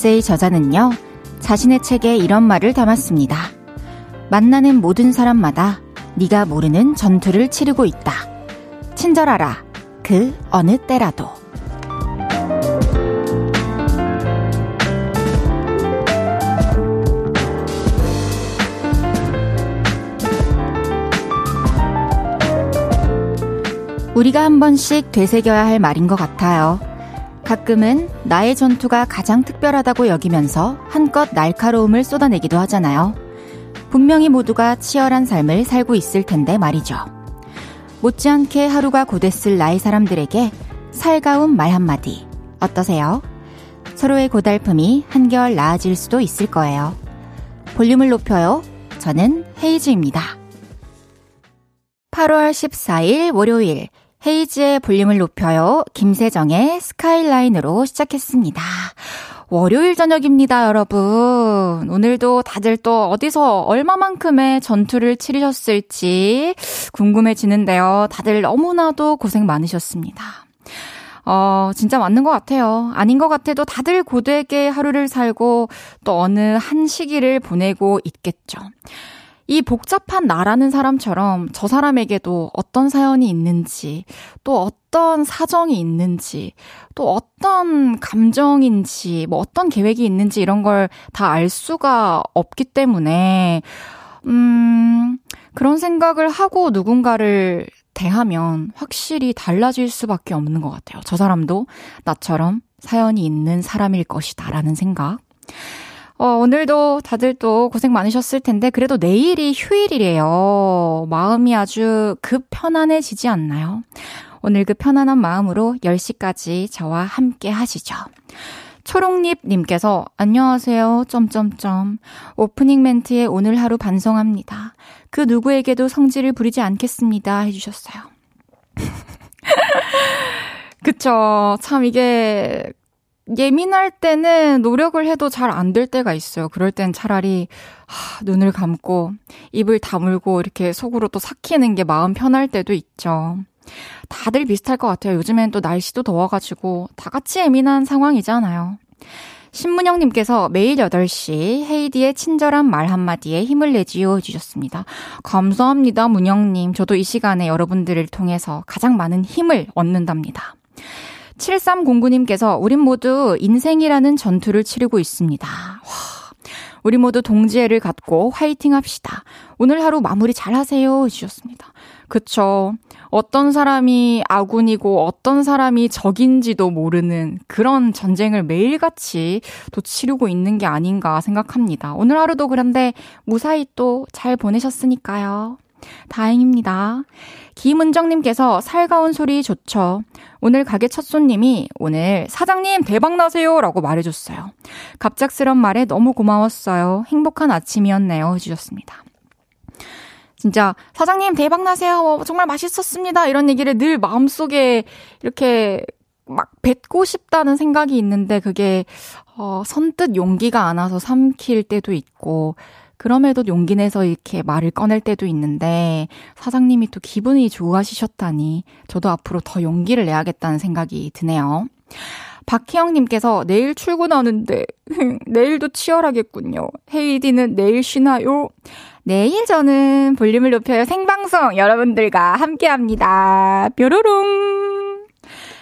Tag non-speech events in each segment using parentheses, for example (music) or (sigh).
에세이 저자는요, 자신의 책에 이런 말을 담았습니다. 만나는 모든 사람마다 네가 모르는 전투를 치르고 있다. 친절하라. 그 어느 때라도. 우리가 한 번씩 되새겨야 할 말인 것 같아요. 가끔은 나의 전투가 가장 특별하다고 여기면서 한껏 날카로움을 쏟아내기도 하잖아요. 분명히 모두가 치열한 삶을 살고 있을 텐데 말이죠. 못지않게 하루가 고됐을 나이 사람들에게 살가운 말 한마디 어떠세요? 서로의 고달픔이 한결 나아질 수도 있을 거예요. 볼륨을 높여요. 저는 헤이즈입니다. 8월 14일 월요일 헤이즈의 볼륨을 높여요. 김세정의 스카이라인으로 시작했습니다. 월요일 저녁입니다, 여러분. 오늘도 다들 또 어디서 얼마만큼의 전투를 치르셨을지 궁금해지는데요. 다들 너무나도 고생 많으셨습니다. 어, 진짜 맞는 것 같아요. 아닌 것 같아도 다들 고되게 하루를 살고 또 어느 한 시기를 보내고 있겠죠. 이 복잡한 나라는 사람처럼 저 사람에게도 어떤 사연이 있는지, 또 어떤 사정이 있는지, 또 어떤 감정인지, 뭐 어떤 계획이 있는지 이런 걸 다 알 수가 없기 때문에, 음, 그런 생각을 하고 누군가를 대하면 확실히 달라질 수밖에 없는 것 같아요. 저 사람도 나처럼 사연이 있는 사람일 것이다 라는 생각. 어, 오늘도 다들 또 고생 많으셨을 텐데, 그래도 내일이 휴일이래요. 마음이 아주 급 편안해지지 않나요? 오늘 그 편안한 마음으로 10시까지 저와 함께 하시죠. 초록잎님께서 안녕하세요. 점점점 오프닝 멘트에 오늘 하루 반성합니다. 그 누구에게도 성질을 부리지 않겠습니다. 해주셨어요. (laughs) 그쵸. 참 이게 예민할 때는 노력을 해도 잘 안 될 때가 있어요. 그럴 땐 차라리 하, 눈을 감고 입을 다물고 이렇게 속으로 또 삭히는 게 마음 편할 때도 있죠. 다들 비슷할 것 같아요. 요즘엔 또 날씨도 더워가지고 다 같이 예민한 상황이잖아요. 신문영님께서 매일 8시 헤이디의 친절한 말 한마디에 힘을 내지요 해주셨습니다. 감사합니다, 문영님. 저도 이 시간에 여러분들을 통해서 가장 많은 힘을 얻는답니다. 7309님께서 우린 모두 인생이라는 전투를 치르고 있습니다. 와, 우리 모두 동지애를 갖고 화이팅 합시다. 오늘 하루 마무리 잘 하세요. 해주셨습니다. 그쵸. 어떤 사람이 아군이고 어떤 사람이 적인지도 모르는 그런 전쟁을 매일같이 또 치르고 있는 게 아닌가 생각합니다. 오늘 하루도 그런데 무사히 또 잘 보내셨으니까요. 다행입니다. 김은정님께서 살가운 소리 좋죠. 오늘 가게 첫 손님이 오늘 사장님 대박나세요 라고 말해줬어요. 갑작스런 말에 너무 고마웠어요. 행복한 아침이었네요. 해주셨습니다. 진짜 사장님 대박나세요. 어, 정말 맛있었습니다. 이런 얘기를 늘 마음속에 이렇게 막 뱉고 싶다는 생각이 있는데 그게 어, 선뜻 용기가 안 와서 삼킬 때도 있고 그럼에도 용기 내서 이렇게 말을 꺼낼 때도 있는데 사장님이 또 기분이 좋아하시셨다니 저도 앞으로 더 용기를 내야겠다는 생각이 드네요. 박희영님께서 내일 출근하는데 (laughs) 내일도 치열하겠군요. 헤이디는 내일 쉬나요? 내일 저는 볼륨을 높여요 생방송 여러분들과 함께합니다. 뾰로롱.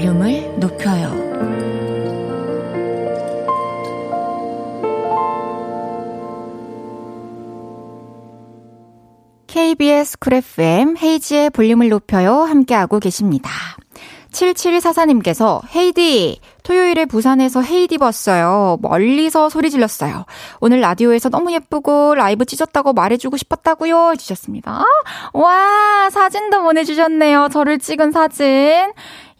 볼륨을 높여요. KBS Cool FM 헤이즈의 볼륨을 높여요 함께하고 계십니다. 7744님께서 헤이즈 토요일에 부산에서 헤이즈 봤어요. 멀리서 소리 질렀어요. 오늘 라디오에서 너무 예쁘고 라이브 찢었다고 말해주고 싶었다고요. 해주셨습니다. 와, 사진도 보내주셨네요. 저를 찍은 사진.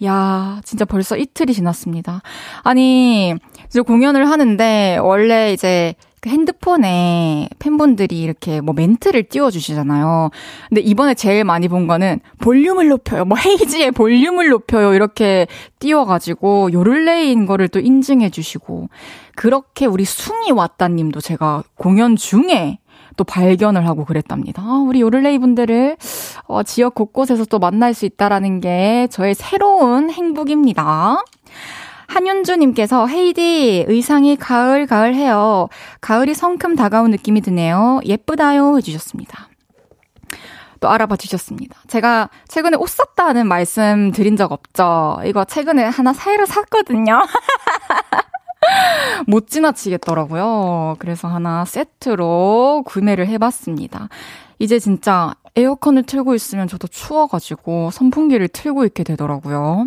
야, 진짜 벌써 이틀이 지났습니다. 아니, 이제 공연을 하는데 원래 이제 그 핸드폰에 팬분들이 이렇게 뭐 멘트를 띄워주시잖아요. 근데 이번에 제일 많이 본 거는 볼륨을 높여요. 뭐 헤이지의 볼륨을 높여요. 이렇게 띄워가지고 요를레인 거를 또 인증해주시고. 그렇게 우리 숭이 왔다님도 제가 공연 중에 또 발견을 하고 그랬답니다. 아, 우리 요를레이 분들을 어, 지역 곳곳에서 또 만날 수 있다라는 게 저의 새로운 행복입니다. 한윤주님께서 헤이디 의상이 가을 가을 해요. 가을이 성큼 다가온 느낌이 드네요. 예쁘다요 해주셨습니다. 또 알아봐 주셨습니다. 제가 최근에 옷 샀다는 말씀 드린 적 없죠? 이거 최근에 하나 새로 샀거든요. (laughs) (laughs) 못 지나치겠더라고요. 그래서 하나 세트로 구매를 해봤습니다. 이제 진짜 에어컨을 틀고 있으면 저도 추워가지고 선풍기를 틀고 있게 되더라고요.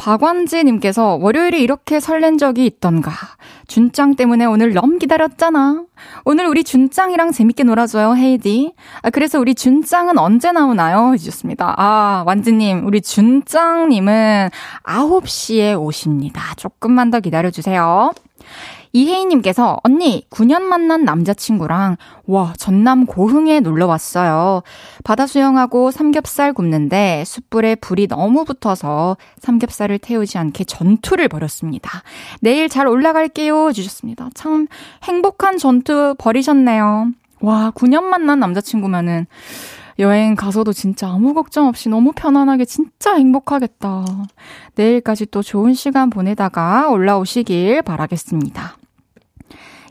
박완지님께서 월요일에 이렇게 설렌 적이 있던가. 준짱 때문에 오늘 너무 기다렸잖아. 오늘 우리 준짱이랑 재밌게 놀아줘요, 헤이디. 아, 그래서 우리 준짱은 언제 나오나요? 해주셨습니다. 아, 완지님, 우리 준짱님은 9시에 오십니다. 조금만 더 기다려주세요. 이혜인님께서 언니 9년 만난 남자친구랑 와 전남 고흥에 놀러 왔어요. 바다 수영하고 삼겹살 굽는데 숯불에 불이 너무 붙어서 삼겹살을 태우지 않게 전투를 벌였습니다. 내일 잘 올라갈게요 주셨습니다. 참 행복한 전투 벌이셨네요. 와 9년 만난 남자친구면은 여행 가서도 진짜 아무 걱정 없이 너무 편안하게 진짜 행복하겠다. 내일까지 또 좋은 시간 보내다가 올라오시길 바라겠습니다.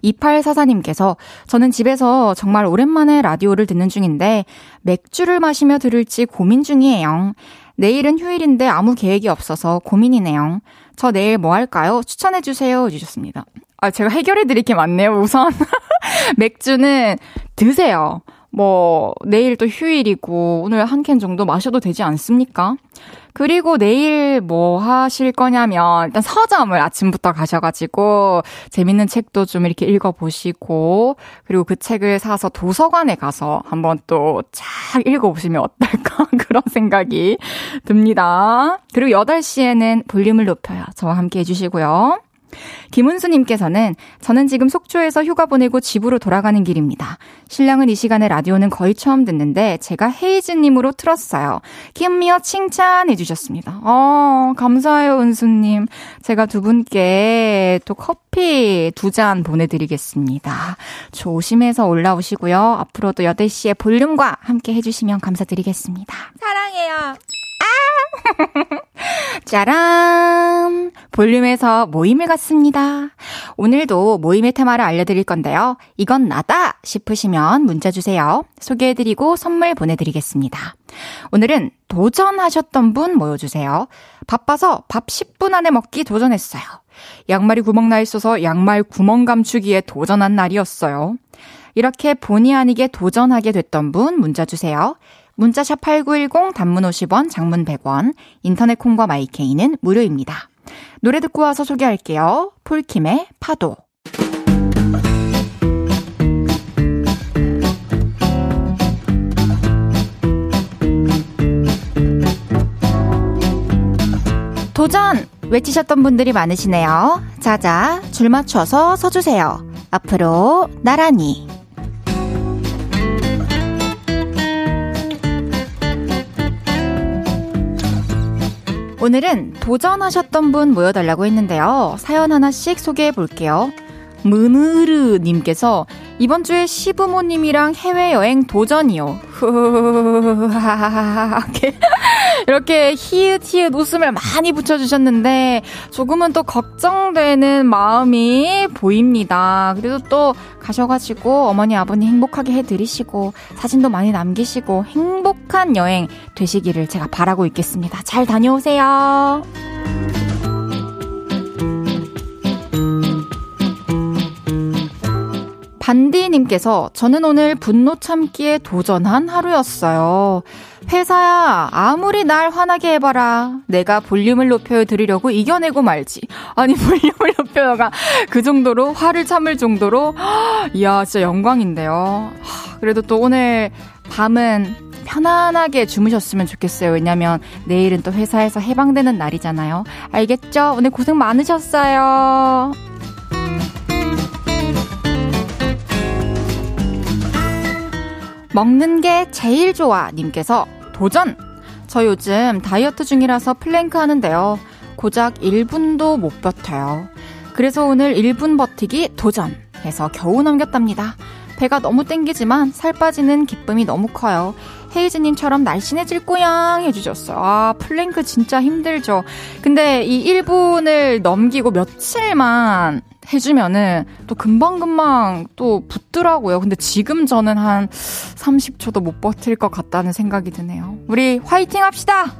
2844님께서 저는 집에서 정말 오랜만에 라디오를 듣는 중인데 맥주를 마시며 들을지 고민 중이에요. 내일은 휴일인데 아무 계획이 없어서 고민이네요. 저 내일 뭐 할까요? 추천해주세요. 주셨습니다. 아, 제가 해결해드릴 게 많네요, 우선. (laughs) 맥주는 드세요. 뭐, 내일 또 휴일이고, 오늘 한 캔 정도 마셔도 되지 않습니까? 그리고 내일 뭐 하실 거냐면, 일단 서점을 아침부터 가셔가지고, 재밌는 책도 좀 이렇게 읽어보시고, 그리고 그 책을 사서 도서관에 가서 한번 또 쫙 읽어보시면 어떨까? (laughs) 그런 생각이 듭니다. 그리고 8시에는 볼륨을 높여요. 저와 함께 해주시고요. 김은수님께서는 저는 지금 속초에서 휴가 보내고 집으로 돌아가는 길입니다. 신랑은 이 시간에 라디오는 거의 처음 듣는데 제가 헤이즈님으로 틀었어요. 김미어 칭찬해 주셨습니다. 어, 감사해요, 은수님. 제가 두 분께 또 커피 두 잔 보내드리겠습니다. 조심해서 올라오시고요. 앞으로도 8시에 볼륨과 함께 해주시면 감사드리겠습니다. 사랑해요. (laughs) 짜란! 볼륨에서 모임을 갖습니다. 오늘도 모임의 테마를 알려드릴 건데요. 이건 나다! 싶으시면 문자 주세요. 소개해드리고 선물 보내드리겠습니다. 오늘은 도전하셨던 분 모여주세요. 바빠서 밥 10분 안에 먹기 도전했어요. 양말이 구멍 나 있어서 양말 구멍 감추기에 도전한 날이었어요. 이렇게 본의 아니게 도전하게 됐던 분 문자 주세요. 문자샵 8910 단문 50원, 장문 100원, 인터넷 콩과 마이케이는 무료입니다. 노래 듣고 와서 소개할게요. 폴킴의 파도. 도전! 외치셨던 분들이 많으시네요. 자자, 줄 맞춰서 서주세요. 앞으로 나란히. 오늘은 도전하셨던 분 모여달라고 했는데요. 사연 하나씩 소개해 볼게요. 문으르님께서 이번 주에 시부모님이랑 해외여행 도전이요. 이렇게 히읗 히읗 웃음을 많이 붙여주셨는데 조금은 또 걱정되는 마음이 보입니다. 그래도 또 가셔가지고 어머니 아버님 행복하게 해드리시고 사진도 많이 남기시고 행복한 여행 되시기를 제가 바라고 있겠습니다. 잘 다녀오세요. 반디님께서 저는 오늘 분노 참기에 도전한 하루였어요. 회사야, 아무리 날 화나게 해봐라. 내가 볼륨을 높여 드리려고 이겨내고 말지. 아니, (laughs) 볼륨을 높여가 그 정도로 화를 참을 정도로, (gasps) 이야, 진짜 영광인데요. 그래도 또 오늘 밤은 편안하게 주무셨으면 좋겠어요. 왜냐면 내일은 또 회사에서 해방되는 날이잖아요. 알겠죠? 오늘 고생 많으셨어요. 먹는 게 제일 좋아 님께서 도전! 저 요즘 다이어트 중이라서 플랭크 하는데요. 고작 1분도 못 버텨요. 그래서 오늘 1분 버티기 도전! 해서 겨우 넘겼답니다. 배가 너무 땡기지만 살 빠지는 기쁨이 너무 커요. 헤이즈님처럼 날씬해질 거야 해주셨어요. 아, 플랭크 진짜 힘들죠. 근데 이 1분을 넘기고 며칠만 해주면은 또 금방금방 또 붙더라고요. 근데 지금 저는 한 30초도 못 버틸 것 같다는 생각이 드네요. 우리 화이팅 합시다!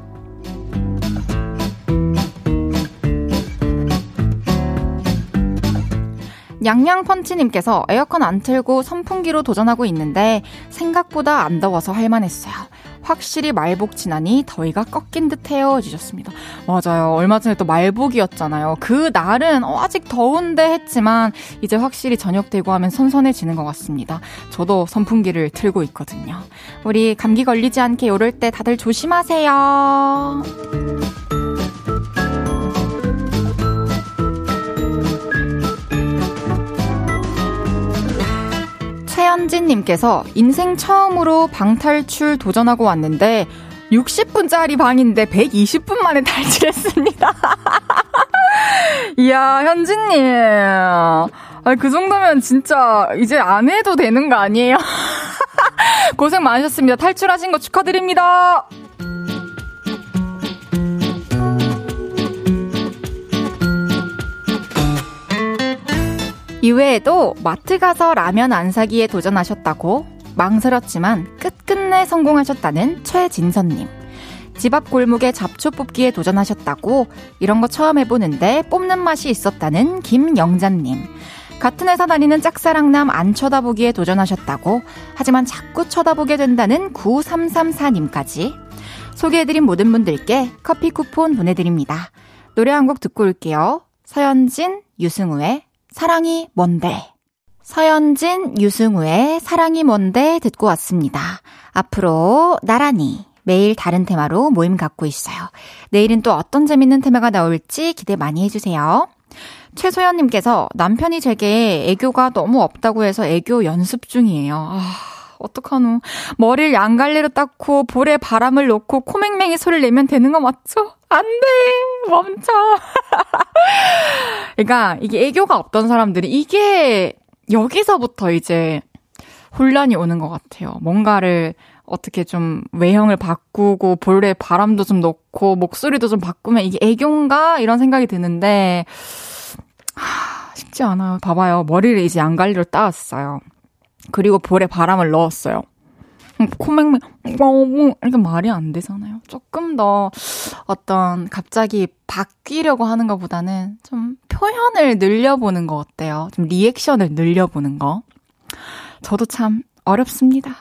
양양펀치님께서 에어컨 안 틀고 선풍기로 도전하고 있는데 생각보다 안 더워서 할만했어요. 확실히 말복 지나니 더위가 꺾인 듯해요 해주셨습니다. 맞아요. 얼마 전에 또 말복이었잖아요. 그 날은 어, 아직 더운데 했지만 이제 확실히 저녁 되고 하면 선선해지는 것 같습니다. 저도 선풍기를 틀고 있거든요. 우리 감기 걸리지 않게 요럴 때 다들 조심하세요. 현진님께서 인생 처음으로 방탈출 도전하고 왔는데 60분짜리 방인데 120분 만에 탈출했습니다. (laughs) 이야, 현진님. 아, 그 정도면 진짜 이제 안 해도 되는 거 아니에요? (laughs) 고생 많으셨습니다. 탈출하신 거 축하드립니다. 이외에도 마트 가서 라면 안 사기에 도전하셨다고 망설였지만 끝끝내 성공하셨다는 최진선님. 집 앞 골목에 잡초 뽑기에 도전하셨다고 이런 거 처음 해보는데 뽑는 맛이 있었다는 김영자님. 같은 회사 다니는 짝사랑남 안 쳐다보기에 도전하셨다고 하지만 자꾸 쳐다보게 된다는 9334님까지 소개해드린 모든 분들께 커피 쿠폰 보내드립니다. 노래 한 곡 듣고 올게요. 서현진, 유승우의 사랑이 뭔데? 서현진, 유승우의 사랑이 뭔데 듣고 왔습니다. 앞으로 나란히 매일 다른 테마로 모임 갖고 있어요. 내일은 또 어떤 재밌는 테마가 나올지 기대 많이 해주세요. 최소연님께서 남편이 제게 애교가 너무 없다고 해서 애교 연습 중이에요. 아, 어떡하노. 머리를 양갈래로 닦고 볼에 바람을 넣고 코맹맹이 소리를 내면 되는 거 맞죠? 안 돼! 멈춰! 그러니까 이게 애교가 없던 사람들이 이게 여기서부터 이제 혼란이 오는 것 같아요. 뭔가를 어떻게 좀 외형을 바꾸고 볼에 바람도 좀 넣고 목소리도 좀 바꾸면 이게 애교인가 이런 생각이 드는데 하, 쉽지 않아요. 봐봐요. 머리를 이제 양갈리로 따왔어요. 그리고 볼에 바람을 넣었어요. 코맹맹, 멍멍, 이렇게 말이 안 되잖아요. 조금 더 어떤 갑자기 바뀌려고 하는 것보다는 좀 표현을 늘려보는 거 어때요? 좀 리액션을 늘려보는 거. 저도 참 어렵습니다.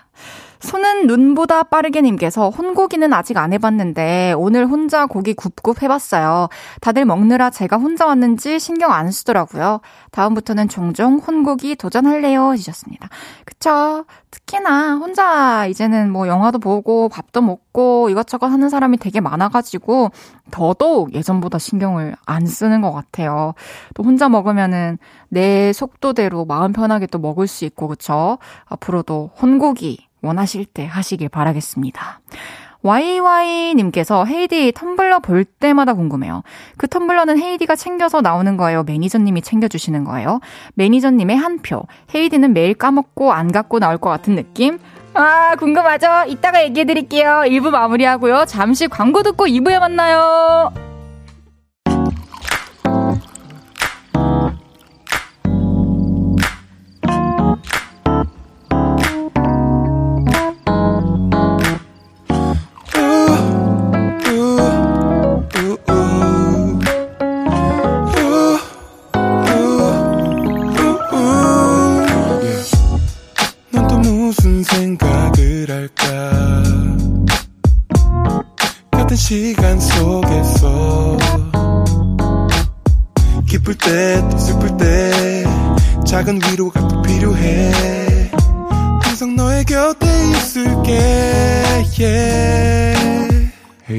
손은 눈보다 빠르게 님께서 혼고기는 아직 안 해봤는데 오늘 혼자 고기 굽굽 해봤어요. 다들 먹느라 제가 혼자 왔는지 신경 안 쓰더라고요. 다음부터는 종종 혼고기 도전할래요 해주셨습니다. 그쵸. 특히나 혼자 이제는 뭐 영화도 보고 밥도 먹고 이것저것 하는 사람이 되게 많아가지고 더더욱 예전보다 신경을 안 쓰는 것 같아요. 또 혼자 먹으면은 내 속도대로 마음 편하게 또 먹을 수 있고 그쵸? 앞으로도 혼고기 원하실 때 하시길 바라겠습니다. YY님께서 헤이디 텀블러 볼 때마다 궁금해요. 그 텀블러는 헤이디가 챙겨서 나오는 거예요? 매니저님이 챙겨주시는 거예요? 매니저님의 한 표. 헤이디는 매일 까먹고 안 갖고 나올 것 같은 느낌? 아, 궁금하죠? 이따가 얘기해드릴게요. 1부 마무리하고요. 잠시 광고 듣고 2부에 만나요.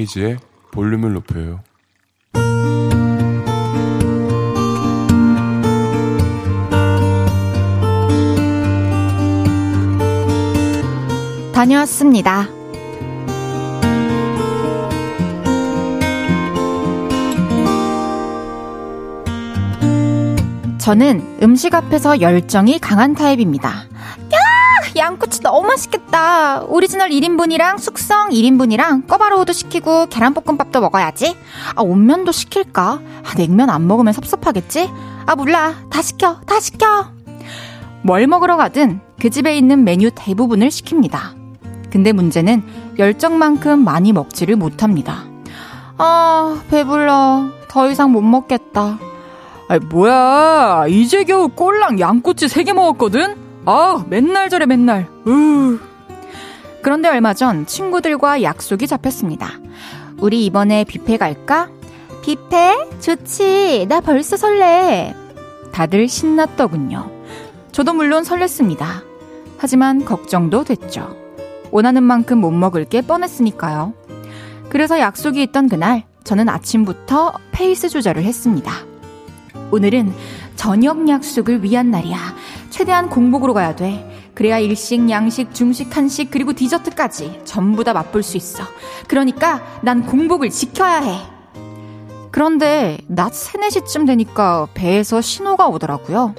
헤이지의 볼륨을 높여요. 다녀왔습니다. 저는 음식 앞에서 열정이 강한 타입입니다. 야! 너무 맛있겠다. 오리지널 1인분이랑 숙성 1인분이랑 꿔바로우도 시키고 계란볶음밥도 먹어야지. 아, 온면도 시킬까? 아, 냉면 안 먹으면 섭섭하겠지? 아, 몰라. 다 시켜. 다 시켜. 뭘 먹으러 가든 그 집에 있는 메뉴 대부분을 시킵니다. 근데 문제는 열정만큼 많이 먹지를 못합니다. 아, 배불러. 더 이상 못 먹겠다. 아이, 뭐야. 이제 겨우 꼴랑 양꼬치 3개 먹었거든? 아, 맨날 저래, 맨날. 으. 그런데 얼마 전 친구들과 약속이 잡혔습니다. 우리 이번에 뷔페 갈까? 뷔페? 좋지. 나 벌써 설레. 다들 신났더군요. 저도 물론 설렜습니다. 하지만 걱정도 됐죠. 원하는 만큼 못 먹을 게 뻔했으니까요. 그래서 약속이 있던 그날, 저는 아침부터 페이스 조절을 했습니다. 오늘은 저녁 약속을 위한 날이야. 최대한 공복으로 가야 돼. 그래야 일식, 양식, 중식, 한식, 그리고 디저트까지 전부 다 맛볼 수 있어. 그러니까 난 공복을 지켜야 해. 그런데 낮 3, 4시쯤 되니까 배에서 신호가 오더라고요.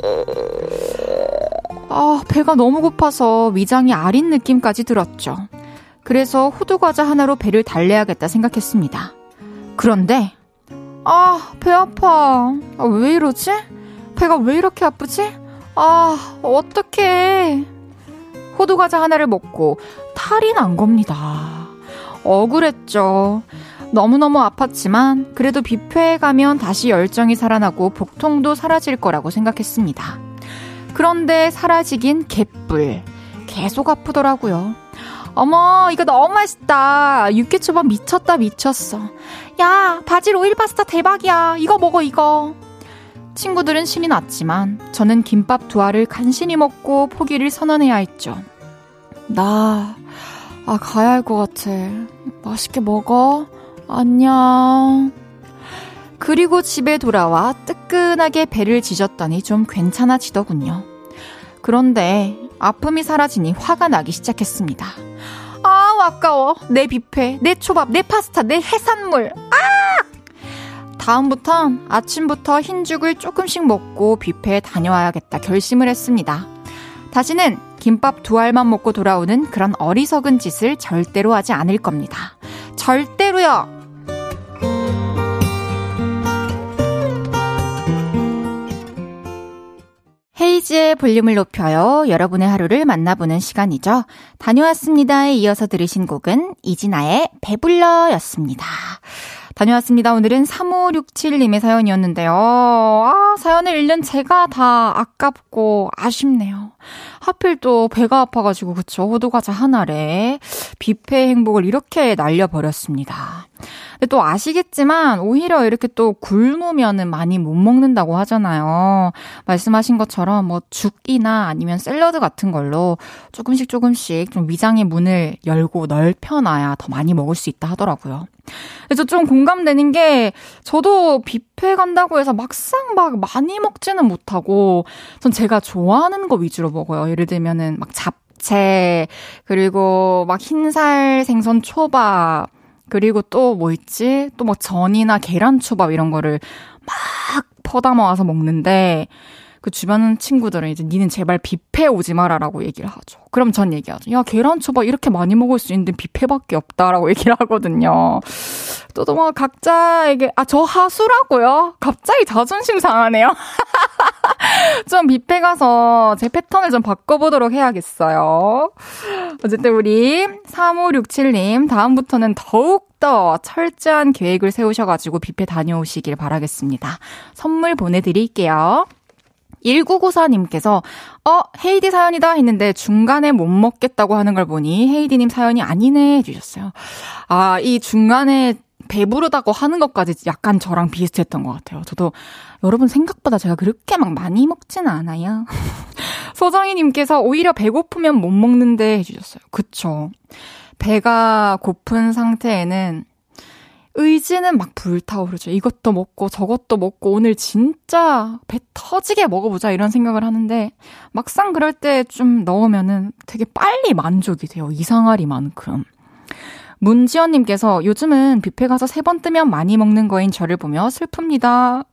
아, 배가 너무 고파서 위장이 아린 느낌까지 들었죠. 그래서 호두과자 하나로 배를 달래야겠다 생각했습니다. 그런데 아, 배 아파. 아, 왜 이러지? 배가 왜 이렇게 아프지? 아, 어떡해. 호두과자 하나를 먹고 탈이 난 겁니다. 억울했죠. 너무너무 아팠지만 그래도 뷔페에 가면 다시 열정이 살아나고 복통도 사라질 거라고 생각했습니다. 그런데 사라지긴 개뿔. 계속 아프더라고요. 어머, 이거 너무 맛있다. 육개초밥 미쳤다, 미쳤어. 야, 바질 오일 파스타 대박이야. 이거 먹어, 이거. 친구들은 신이 났지만 저는 김밥 두 알을 간신히 먹고 포기를 선언해야 했죠. 나, 아, 가야 할 것 같아. 맛있게 먹어. 안녕. 그리고 집에 돌아와 뜨끈하게 배를 지졌더니 좀 괜찮아지더군요. 그런데 아픔이 사라지니 화가 나기 시작했습니다. 아, 아까워. 내 뷔페, 내 초밥, 내 파스타, 내 해산물. 아! 다음부턴 아침부터 흰죽을 조금씩 먹고 뷔페에 다녀와야겠다 결심을 했습니다. 다시는 김밥 두 알만 먹고 돌아오는 그런 어리석은 짓을 절대로 하지 않을 겁니다. 절대로요! 헤이지의 볼륨을 높여요. 여러분의 하루를 만나보는 시간이죠. 다녀왔습니다에 이어서 들으신 곡은 이진아의 배불러 였습니다. 다녀왔습니다. 오늘은 3567님의 사연이었는데요. 아, 사연을 읽는 제가 다 아깝고 아쉽네요. 하필 또 배가 아파가지고, 그쵸. 호두과자 하나래. 뷔페 행복을 이렇게 날려버렸습니다. 근데 또 아시겠지만 오히려 이렇게 또 굶으면은 많이 못 먹는다고 하잖아요. 말씀하신 것처럼 뭐 죽이나 아니면 샐러드 같은 걸로 조금씩 조금씩 좀 위장의 문을 열고 넓혀놔야 더 많이 먹을 수 있다 하더라고요. 그래서 좀 공감되는 게 저도 뷔페 간다고 해서 막상 막 많이 먹지는 못하고 전 제가 좋아하는 거 위주로 먹어요. 예를 들면은 막 잡채 그리고 막 흰살 생선 초밥 그리고 또 뭐 있지? 또뭐 전이나 계란 초밥 이런 거를 막 퍼다 모아서 먹는데 그 주변 친구들은 이제 니는 제발 뷔페 오지 마라라고 얘기를 하죠. 그럼 전 얘기하죠. 야 계란초밥 이렇게 많이 먹을 수 있는데 뷔페밖에 없다라고 (laughs) 얘기를 하거든요. 또 또 뭐 각자에게 아 저 하수라고요? 갑자기 자존심 상하네요. (laughs) 좀 뷔페 가서 제 패턴을 좀 바꿔보도록 해야겠어요. 어쨌든 우리 3567님 다음부터는 더욱 더 철저한 계획을 세우셔가지고 뷔페 다녀오시길 바라겠습니다. 선물 보내드릴게요. 1994님께서, 어, 헤이디 사연이다 했는데 중간에 못 먹겠다고 하는 걸 보니 헤이디님 사연이 아니네 해주셨어요. 아, 이 중간에 배부르다고 하는 것까지 약간 저랑 비슷했던 것 같아요. 저도 여러분 생각보다 제가 그렇게 막 많이 먹지는 않아요. (laughs) 소정이님께서 오히려 배고프면 못 먹는데 해주셨어요. 그쵸. 배가 고픈 상태에는 의지는 막 불타오르죠. 이것도 먹고 저것도 먹고 오늘 진짜 배 터지게 먹어보자 이런 생각을 하는데 막상 그럴 때 좀 넣으면은 되게 빨리 만족이 돼요. 이상하리만큼. 문지연님께서 요즘은 뷔페 가서 세 번 뜨면 많이 먹는 거인 저를 보며 슬픕니다.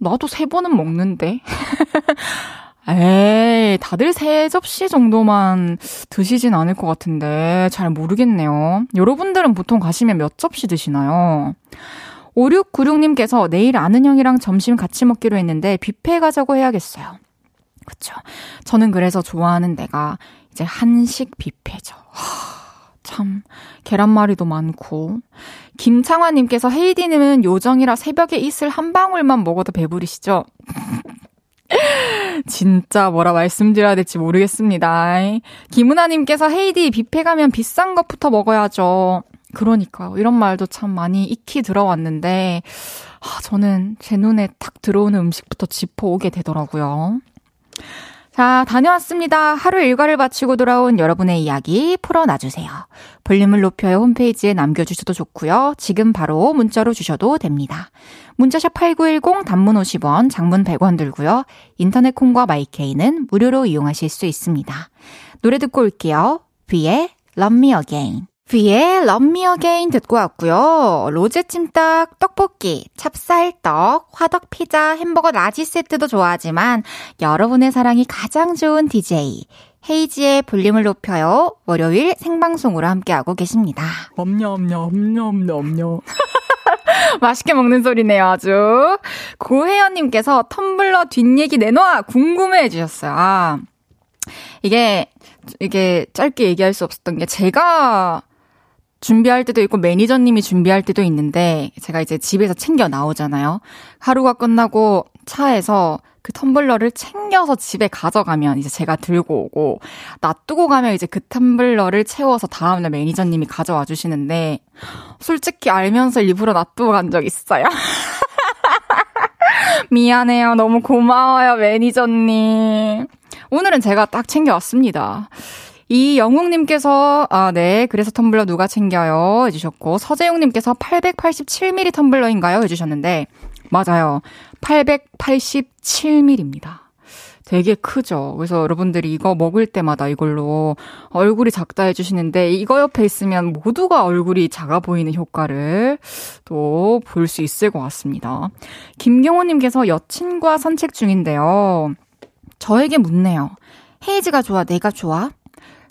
나도 세 번은 먹는데. (laughs) 에이, 다들 세 접시 정도만 드시진 않을 것 같은데 잘 모르겠네요. 여러분들은 보통 가시면 몇 접시 드시나요? 5696님께서 내일 아는 형이랑 점심 같이 먹기로 했는데 뷔페 가자고 해야겠어요. 그쵸. 저는 그래서 좋아하는 데가 이제 한식 뷔페죠. 하, 참, 계란말이도 많고. 김창화님께서 헤이디님은 요정이라 새벽에 이슬 한 방울만 먹어도 배부르시죠? (laughs) 진짜 뭐라 말씀드려야 될지 모르겠습니다. 김은아님께서 헤이디 뷔페 가면 비싼 것부터 먹어야죠. 그러니까요. 이런 말도 참 많이 익히 들어왔는데, 아, 저는 제 눈에 탁 들어오는 음식부터 짚어오게 되더라고요. 자, 다녀왔습니다. 하루 일과를 마치고 돌아온 여러분의 이야기 풀어놔주세요. 볼륨을 높여요 홈페이지에 남겨주셔도 좋고요. 지금 바로 문자로 주셔도 됩니다. 문자샵 8910 단문 50원, 장문 100원 들고요. 인터넷 콩과 마이케이는 무료로 이용하실 수 있습니다. 노래 듣고 올게요. 뷔의 Love Me Again. 뷔의 Love Me Again 듣고 왔고요. 로제 찜닭, 떡볶이, 찹쌀떡, 화덕 피자, 햄버거 라지 세트도 좋아하지만 여러분의 사랑이 가장 좋은 DJ 헤이즈의 볼륨을 높여요. 월요일 생방송으로 함께하고 계십니다. 엄녀 엄녀 엄녀 엄녀 엄녀. (laughs) 맛있게 먹는 소리네요, 아주. 고혜연님께서 텀블러 뒷얘기 내놔! 궁금해 해주셨어요. 아, 이게, 이게 짧게 얘기할 수 없었던 게 제가 준비할 때도 있고 매니저님이 준비할 때도 있는데 제가 이제 집에서 챙겨 나오잖아요. 하루가 끝나고 차에서 그 텀블러를 챙겨서 집에 가져가면 이제 제가 들고 오고 놔두고 가면 이제 그 텀블러를 채워서 다음날 매니저님이 가져와 주시는데 솔직히 알면서 일부러 놔두고 간 적 있어요. (laughs) 미안해요. 너무 고마워요, 매니저님. 오늘은 제가 딱 챙겨왔습니다. 이영웅님께서, 아, 네. 그래서 텀블러 누가 챙겨요? 해주셨고, 서재용님께서 887mm 텀블러인가요? 해주셨는데, 맞아요. 887mm입니다. 되게 크죠. 그래서 여러분들이 이거 먹을 때마다 이걸로 얼굴이 작다 해주시는데 이거 옆에 있으면 모두가 얼굴이 작아 보이는 효과를 또 볼 수 있을 것 같습니다. 김경호님께서 여친과 산책 중인데요. 저에게 묻네요. 헤이즈가 좋아, 내가 좋아?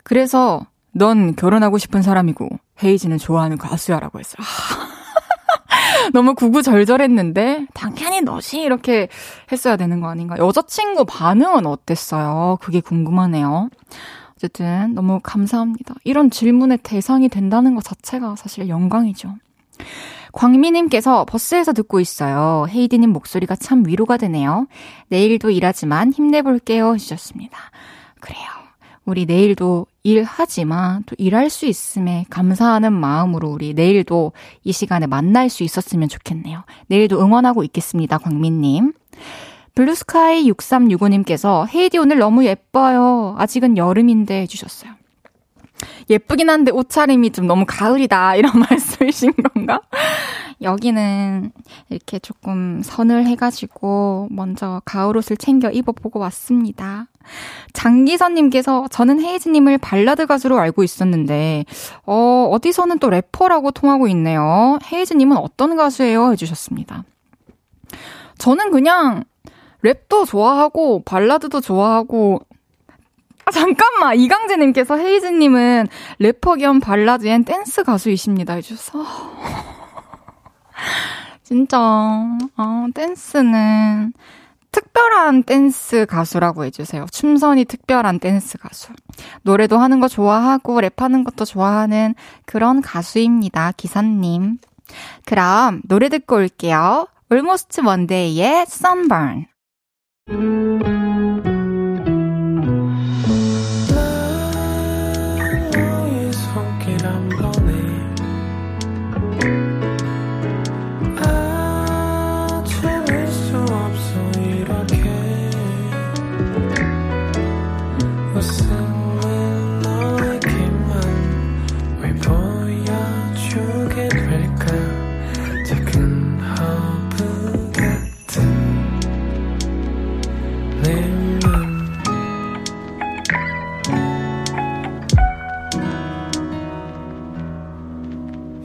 그래서 넌 결혼하고 싶은 사람이고 헤이즈는 좋아하는 가수야라고 했어요. (laughs) 너무 구구절절했는데 당연히 너시 이렇게 했어야 되는 거 아닌가? 여자친구 반응은 어땠어요? 그게 궁금하네요. 어쨌든 너무 감사합니다. 이런 질문의 대상이 된다는 것 자체가 사실 영광이죠. 광미님께서 버스에서 듣고 있어요. 헤이디님 목소리가 참 위로가 되네요. 내일도 일하지만 힘내볼게요. 해주셨습니다. 그래요. 우리 내일도 일하지만 또 일할 수 있음에 감사하는 마음으로 우리 내일도 이 시간에 만날 수 있었으면 좋겠네요. 내일도 응원하고 있겠습니다, 광민님. 블루스카이 6365님께서 헤이디 오늘 너무 예뻐요. 아직은 여름인데 해주셨어요. 예쁘긴 한데 옷차림이 좀 너무 가을이다 이런 (laughs) 말씀이신 건가? 여기는 이렇게 조금 선을 해가지고 먼저 가을 옷을 챙겨 입어보고 왔습니다. 장기선님께서 저는 헤이즈님을 발라드 가수로 알고 있었는데, 어, 어디서는 또 래퍼라고 통하고 있네요. 헤이즈님은 어떤 가수예요? 해주셨습니다. 저는 그냥 랩도 좋아하고, 발라드도 좋아하고, 아, 잠깐만! 이강재님께서 헤이즈님은 래퍼 겸 발라드 and 댄스 가수이십니다. 해주셔서. (laughs) 진짜, 어, 댄스는 특별한 댄스 가수라고 해주세요. 춤선이 특별한 댄스 가수. 노래도 하는 거 좋아하고 랩하는 것도 좋아하는 그런 가수입니다. 기사님. 그럼 노래 듣고 올게요. Almost Monday의 Sunburn.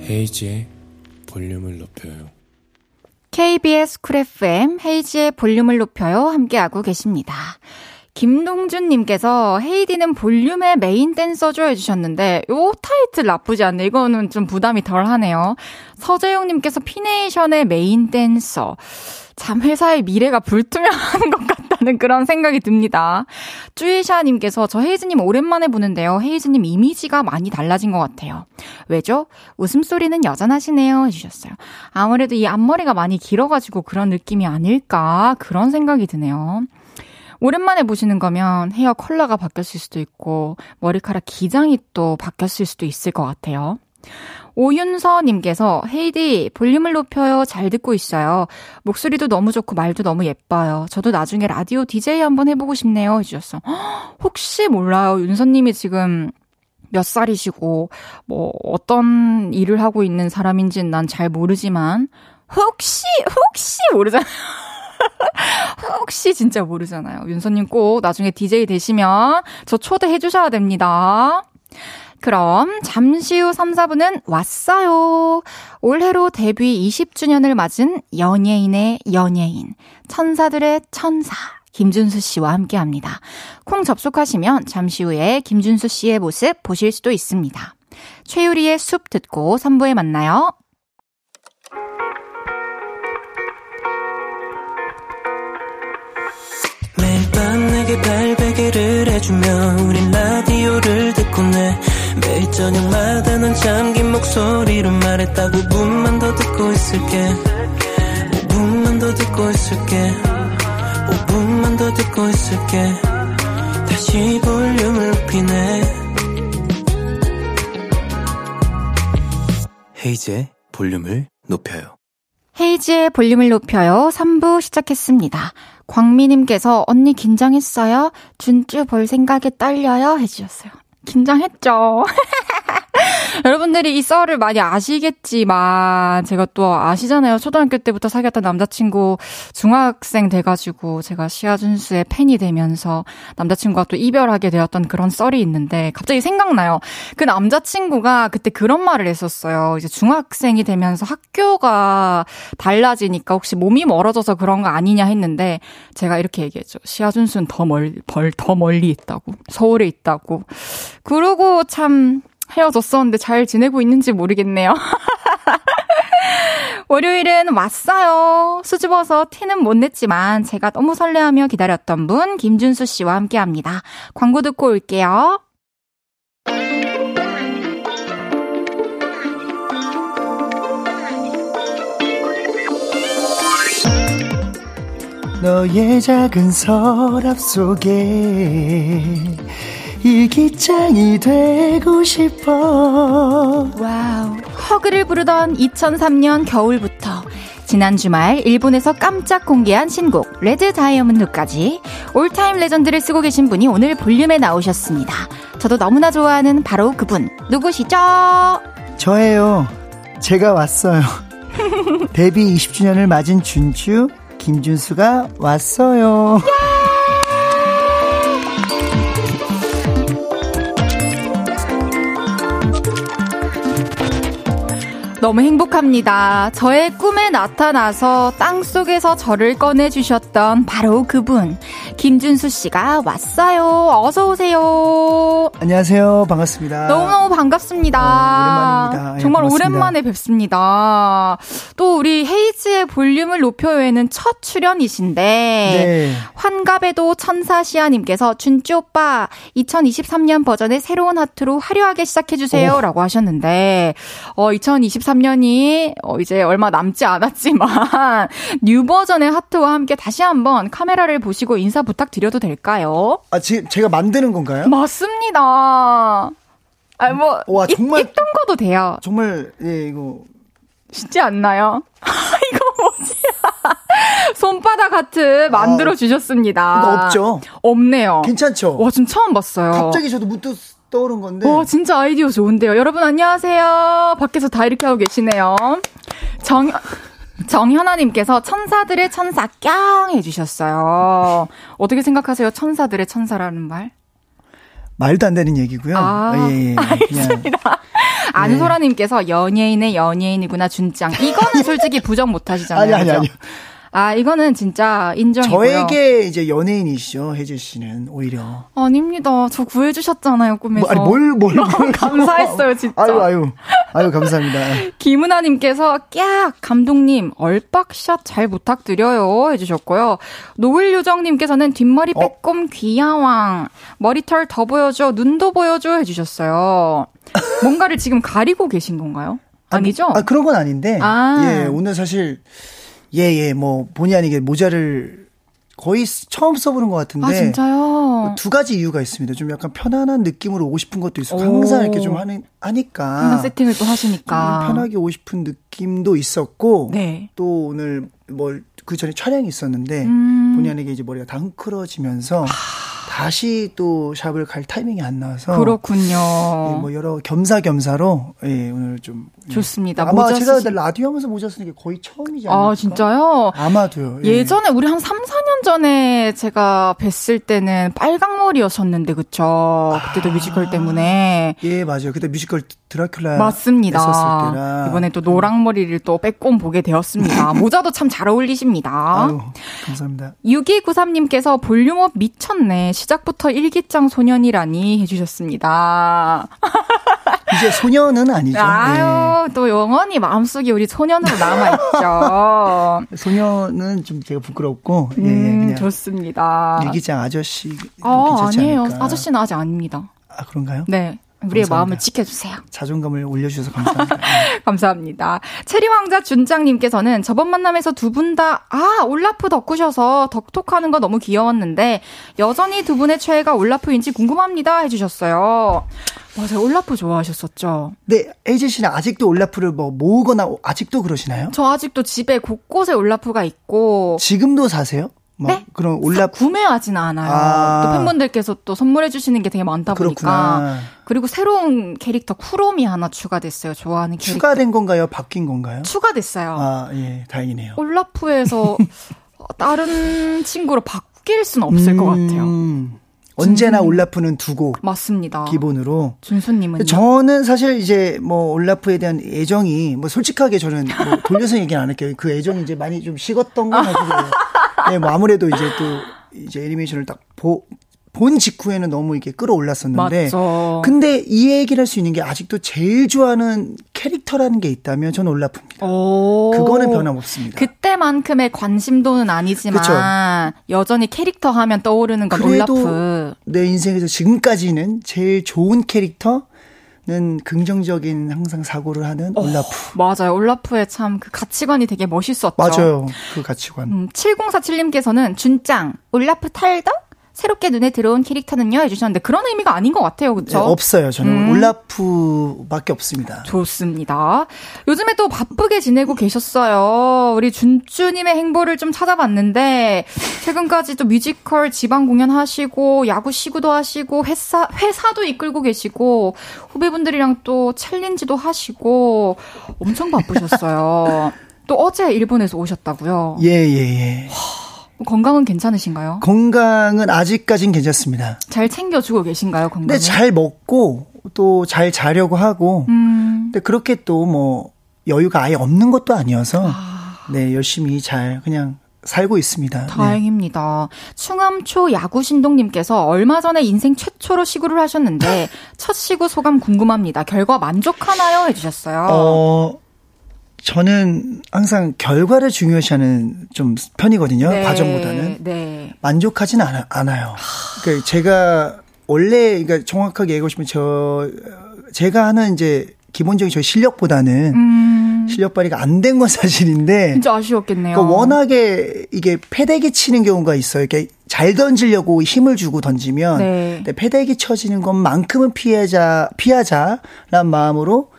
헤이즈의 볼륨을 높여요. KBS 쿨 FM 헤이즈의 볼륨을 높여요 함께하고 계십니다. 김동준님께서 헤이즈는 볼륨의 메인 댄서죠 해주셨는데 요 타이틀 나쁘지 않네. 이거는 좀 부담이 덜 하네요. 서재용님께서 피네이션의 메인 댄서. 참 회사의 미래가 불투명한 (laughs) 것 같다는 그런 생각이 듭니다. 쭈이샤님께서 저 헤이즈님 오랜만에 보는데요. 헤이즈님 이미지가 많이 달라진 것 같아요. 왜죠? 웃음소리는 여전하시네요. 해주셨어요. 아무래도 이 앞머리가 많이 길어가지고 그런 느낌이 아닐까 그런 생각이 드네요. 오랜만에 보시는 거면 헤어 컬러가 바뀌었을 수도 있고 머리카락 기장이 또 바뀌었을 수도 있을 것 같아요. 오윤서님께서 헤이디 볼륨을 높여요 잘 듣고 있어요. 목소리도 너무 좋고 말도 너무 예뻐요. 저도 나중에 라디오 DJ 한번 해보고 싶네요 해주셨어. (gasps) 혹시 몰라요 윤서님이 지금 몇 살이시고 뭐 어떤 일을 하고 있는 사람인지는 난 잘 모르지만 혹시 혹시 모르잖아요. (laughs) 혹시 진짜 모르잖아요. 윤서님 꼭 나중에 DJ 되시면 저 초대해 주셔야 됩니다. 그럼 잠시 후 3, 4분은 왔어요. 올해로 데뷔 20주년을 맞은 연예인의 연예인, 천사들의 천사. 김준수 씨와 함께 합니다. 콩 접속하시면 잠시 후에 김준수 씨의 모습 보실 수도 있습니다. 최유리의 숲 듣고 3부에 만나요. 매일 밤 내게 발베개를 해주며 우린 라디오를 듣고 내 매일 저녁마다 넌 잠긴 목소리로 말했다 5분만 더 듣고 있을게 5분만 더 듣고 있을게 5분만 더 듣고 있을게 다시 볼륨을 높이네 헤이즈의 볼륨을 높여요. 헤이지의 볼륨을 높여요. 3부 시작했습니다. 광미님께서 언니 긴장했어요? 준쭈 볼 생각에 떨려요? 해주셨어요. 긴장했죠. (laughs) (laughs) 여러분들이 이 썰을 많이 아시겠지만 제가 또 아시잖아요. 초등학교 때부터 사귀었던 남자친구 중학생 돼가지고 제가 시아준수의 팬이 되면서 남자친구가 또 이별하게 되었던 그런 썰이 있는데 갑자기 생각나요. 그 남자친구가 그때 그런 말을 했었어요. 이제 중학생이 되면서 학교가 달라지니까 혹시 몸이 멀어져서 그런 거 아니냐 했는데 제가 이렇게 얘기했죠. 시아준수는 더 멀, 벌, 더 멀리 있다고. 서울에 있다고. 그러고 참 헤어졌었는데 잘 지내고 있는지 모르겠네요. (laughs) 월요일은 왔어요. 수줍어서 티는 못 냈지만 제가 너무 설레하며 기다렸던 분 김준수 씨와 함께 합니다. 광고 듣고 올게요. 너의 작은 서랍 속에 일기장이 되고 싶어 와우. Hug를 부르던 2003년 겨울부터 지난 주말 일본에서 깜짝 공개한 신곡 Red Diamond까지 올타임 레전드를 쓰고 계신 분이 오늘 볼륨에 나오셨습니다. 저도 너무나 좋아하는 바로 그분 누구시죠? 저예요 제가 왔어요 (laughs) 데뷔 20주년을 맞은 준주 김준수가 왔어요 너무 행복합니다. 저의 꿈에 나타나서 땅 속에서 저를 꺼내주셨던 바로 그분. 김준수 씨가 왔어요. 어서오세요. 안녕하세요 반갑습니다 너무너무 반갑습니다. 어, 오랜만입니다. 예, 정말 반갑습니다. 오랜만에 뵙습니다. 또 우리 헤이즈의 볼륨을 높여요에는 첫 출연이신데, 네. 환갑에도 천사시아님께서 준쭈 오빠 2023년 버전의 새로운 하트로 화려하게 시작해주세요. 오. 라고 하셨는데, 어, 2023 년이 어, 이제 얼마 남지 않았지만, (laughs) new 버전의 하트와 함께 다시 한번 카메라를 보시고 인사 부탁드려도 될까요? 아 지, 제가 만드는 건가요? 맞습니다. 아, 뭐, 와, 입- 정말- 입던 거도 돼요. 정말 예 이거 쉽지 않나요? (laughs) 이거 뭐지? (laughs) 손바닥 하트 만들어 주셨습니다. 아, 이거 없죠? 없네요. 괜찮죠? 와, 지금 처음 봤어요. 갑자기 저도 문득 떠오른 건데 와, 진짜 아이디어 좋은데요. 여러분 안녕하세요. 밖에서 다 이렇게 하고 계시네요. 정 정현아님께서 천사들의 천사 깡 해주셨어요. 어떻게 생각하세요? 천사들의 천사라는 말? 말도 안 되는 얘기고요. 아, 예, 예. 그냥 안소라님께서 연예인의 연예인이구나 준짱. 이거는 솔직히 부정 못하시잖아요. 아니, 아니? 아니요. 아 이거는 진짜 인정이고요. 저에게 이제 연예인이시죠, 혜지 씨는 오히려. 아닙니다. 저 구해 주셨잖아요 꿈에서. 뭐, 아니 뭘, 뭘, 뭘. 감사했어요 진짜. 아유, 아유. 아유, 감사합니다. 김은아 님께서 깍 감독님 얼빡샷 잘 부탁드려요 해 주셨고요. 노을요정 님께서는 뒷머리 어? 빼꼼 귀야왕 머리털 더 보여줘 눈도 보여줘 해 주셨어요. 뭔가를 지금 가리고 계신 건가요? 아니죠? 아, 그런 건 아닌데. 아. 예, 오늘 사실, 예, 예, 뭐, 본의 아니게 모자를 거의 처음 써보는 것 같은데. 아, 진짜요? 두 가지 이유가 있습니다. 좀 약간 편안한 느낌으로 오고 싶은 것도 있어. 항상 오. 이렇게 좀 하는, 하니까. 항상 세팅을 또좀 하시니까. 편하게 오고 싶은 느낌도 있었고. 네. 또 오늘 뭘, 그 전에 촬영이 있었는데. 음. 아. 본의 아니게 이제 머리가 다 흥크러지면서. 다시 또 샵을 갈 타이밍이 안 나와서. 그렇군요. 예, 뭐 여러 겸사겸사로 예, 오늘 좀 예. 좋습니다. 아마 모자 제가 쓰시- 라디오 하면서 모자 쓰는 게 거의 처음이지 않을까? 아, 진짜요? 아마도요. 예. 예전에 우리 한 3, 4년 전에 제가 뵀을 때는 빨강머리였었는데 그쵸? 그때도 뮤지컬 때문에 예, 맞아요. 그때 뮤지컬 드라큘라 맞습니다. 했었을 때라 이번에 또 노랑머리를 또 빼꼼 보게 되었습니다. (laughs) 모자도 참 잘 어울리십니다. 아유, 감사합니다. 6293님께서 볼륨업 미쳤네. 시작부터 일기장 소년이라니 해주셨습니다. (laughs) 이제 소년은 아니죠. 아유, 또 영원히 마음속에 우리 소년으로 남아있죠. 예. (laughs) 소년은 좀 제가 부끄럽고 예, 예, 음, 그냥 좋습니다. 일기장 아저씨 아, 아니에요. 않을까? 아저씨는 아직 아닙니다. 아 그런가요? 네. 우리의 감사합니다. 마음을 지켜주세요. 자존감을 올려주셔서 (laughs) 감사합니다. 예. 감사합니다. 체리왕자 준장님께서는 저번 만남에서 두 분 다, 아, 올라프 덕후셔서 덕톡하는 거 너무 귀여웠는데, 여전히 두 분의 최애가 올라프인지 궁금합니다. 해주셨어요. 맞아요. 올라프 좋아하셨었죠. 네, 에이지 씨는 아직도 올라프를 뭐 모으거나 아직도 그러시나요? 저 아직도 집에 곳곳에 올라프가 있고, 지금도 사세요? 뭐 네? 그런 올라프 구매하지는 않아요. 아. 또 팬분들께서 또 선물해 주시는 게 되게 많다 보니까. 그렇구나. 그리고 새로운 캐릭터 쿠롬이 하나 추가됐어요. 좋아하는 캐릭터. 추가된 건가요? 바뀐 건가요? 추가됐어요. 아, 예, 다행이네요. 올라프에서 (laughs) 다른 친구로 바뀔 수는 없을 것 같아요. 음, 언제나 올라프는 두고 맞습니다. 기본으로. 준수님은요? 저는 사실 이제 뭐 올라프에 대한 애정이 뭐 솔직하게 저는 뭐 (laughs) 돌려서 얘기는 안 할게요. 그 애정이 이제 많이 좀 식었던 건 사실이에요. 네, 뭐 아무래도 이제 또 이제 애니메이션을 딱 보, 본 직후에는 너무 이렇게 끌어올랐었는데. 맞죠. 근데 이 얘기를 할 수 있는 게 아직도 제일 좋아하는 캐릭터라는 게 있다면 저는 올라프입니다. 오. 그거는 변함없습니다. 그때만큼의 관심도는 아니지만 여전히 캐릭터 하면 떠오르는 건 올라프. 내 인생에서 지금까지는 제일 좋은 캐릭터 는 긍정적인 항상 사고를 하는 올라프. 맞아요. 올라프의 참 그 가치관이 되게 멋있었죠. 맞아요. 그 가치관. 음, 7047님께서는 준짱 올라프 탈덕 새롭게 눈에 들어온 캐릭터는요 해주셨는데 그런 의미가 아닌 것 같아요, 네, 그렇죠? 없어요. 저는 음. 올라프밖에 없습니다. 좋습니다. 요즘에 또 바쁘게 지내고 계셨어요. 우리 준쭈님의 행보를 좀 찾아봤는데, 최근까지 또 뮤지컬 지방 공연 하시고, 야구 시구도 하시고, 회사, 회사도 이끌고 계시고, 후배분들이랑 또 챌린지도 하시고, 엄청 바쁘셨어요. (laughs) 또 어제 일본에서 오셨다고요? 예, 예, 예. 건강은 괜찮으신가요? 건강은 아직까진 괜찮습니다. 잘 챙겨주고 계신가요, 건강을? 근데 잘 먹고 또 잘 자려고 하고 음, 근데 그렇게 또 뭐 여유가 아예 없는 것도 아니어서 네, 열심히 잘 그냥 살고 있습니다. 네. 다행입니다. 충암초 야구신동님께서 얼마 전에 인생 최초로 시구를 하셨는데 (laughs) 첫 시구 소감 궁금합니다. 결과 만족하나요? 해주셨어요. 어, 저는 항상 결과를 중요시하는 좀 편이거든요. 네, 과정보다는. 네. 만족하진 않아, 않아 요. 그러니까 제가 원래 그러니까 정확하게 얘기하고 싶으면 저 제가 하는 이제 기본적인 저 실력보다는 음, 실력 발휘가 안 된 건 사실인데 진짜 아쉬웠겠네요. 그러니까 워낙에 이게 패대기 치는 경우가 있어요. 이렇게 잘 던지려고 힘을 주고 던지면 네. 패대기 쳐지는 것만큼은 피하자 피하자란 마음으로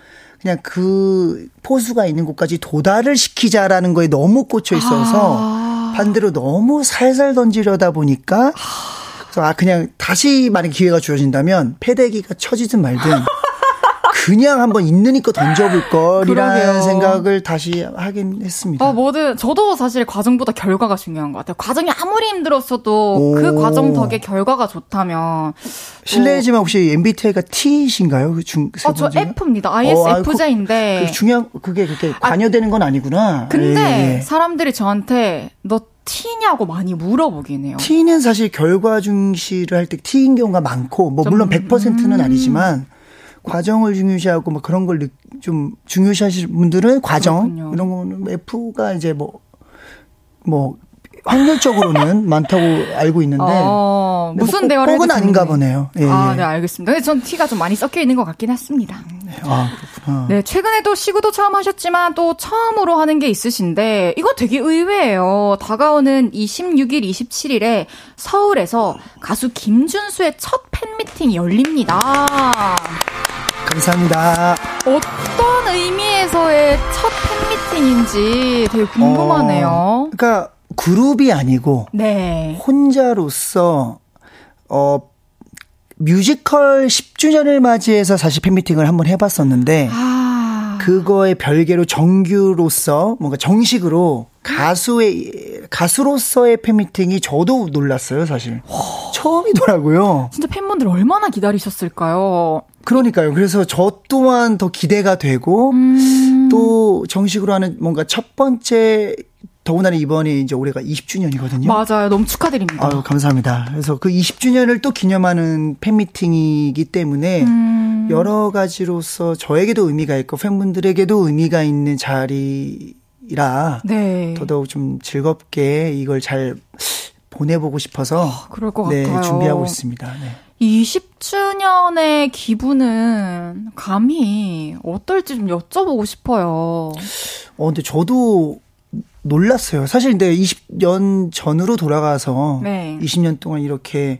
그냥 그 포수가 있는 곳까지 도달을 시키자라는 거에 너무 꽂혀 있어서 아. 반대로 너무 살살 던지려다 보니까 그래서 아 그냥 다시 만약 기회가 주어진다면 패대기가 쳐지든 말든 (laughs) 그냥 한번 있는 이거 던져볼 걸이라는. 생각을 다시 하긴 했습니다. 어, 뭐든, 저도 사실 과정보다 결과가 중요한 것 같아요. 과정이 아무리 힘들었어도 오. 그 과정 덕에 결과가 좋다면. 실례지만 혹시 MBTI가 T이신가요? 그 중, 세 어, 저? F입니다. 어, ISFJ인데. 그 중요한, 그게 그렇게 관여되는 건 아니구나. 근데 예, 예. 사람들이 저한테 너 T냐고 많이 물어보긴 해요. T는 사실 결과 중시를 할때 T인 경우가 많고, 뭐, 좀, 물론 100%는 음. 아니지만, 과정을 중요시하고, 뭐 그런 걸 좀 중요시하시는 분들은 과정, 그렇군요. 이런 거는 F가 이제 뭐, 뭐, 확률적으로는 (laughs) 많다고 알고 있는데, 어, 근데 무슨 뭐 대화를 꼭은 아닌가. 보네요. 예, 아, 예. 네, 알겠습니다. 근데 전 T가 좀 많이 섞여 있는 것 같긴 했습니다. 아, 그렇구나. 네, 최근에도 시구도 처음 하셨지만 또 처음으로 하는 게 있으신데 이거 되게 의외예요. 다가오는 26일, 27일에 서울에서 가수 김준수의 첫 팬미팅이 열립니다. 감사합니다. 어떤 의미에서의 첫 팬미팅인지 되게 궁금하네요. 어, 그러니까 그룹이 아니고 네. 혼자로서 어 뮤지컬 10주년을 맞이해서 사실 팬미팅을 한번 해봤었는데 아. 그거에 별개로 정규로서 뭔가 정식으로 가수의 가수로서의 팬미팅이 저도 놀랐어요 사실 처음이더라고요. 진짜 팬분들 얼마나 기다리셨을까요? 그러니까요. 그래서 저 또한 더 기대가 되고 음. 또 정식으로 하는 뭔가 첫 번째 더군다나 이번이 이제 올해가 20주년이거든요. 맞아요. 너무 축하드립니다. 아유, 감사합니다. 그래서 그 20주년을 또 기념하는 팬미팅이기 때문에 음. 여러 가지로서 저에게도 의미가 있고 팬분들에게도 의미가 있는 자리라 네. 더더욱 좀 즐겁게 이걸 잘 보내보고 싶어서 그럴 것 네, 같아요. 준비하고 있습니다. 네. 20주년의 기분은 감히 어떨지 좀 여쭤보고 싶어요. 어, 근데 저도 놀랐어요. 사실 근데 20년 전으로 돌아가서 네. 20년 동안 이렇게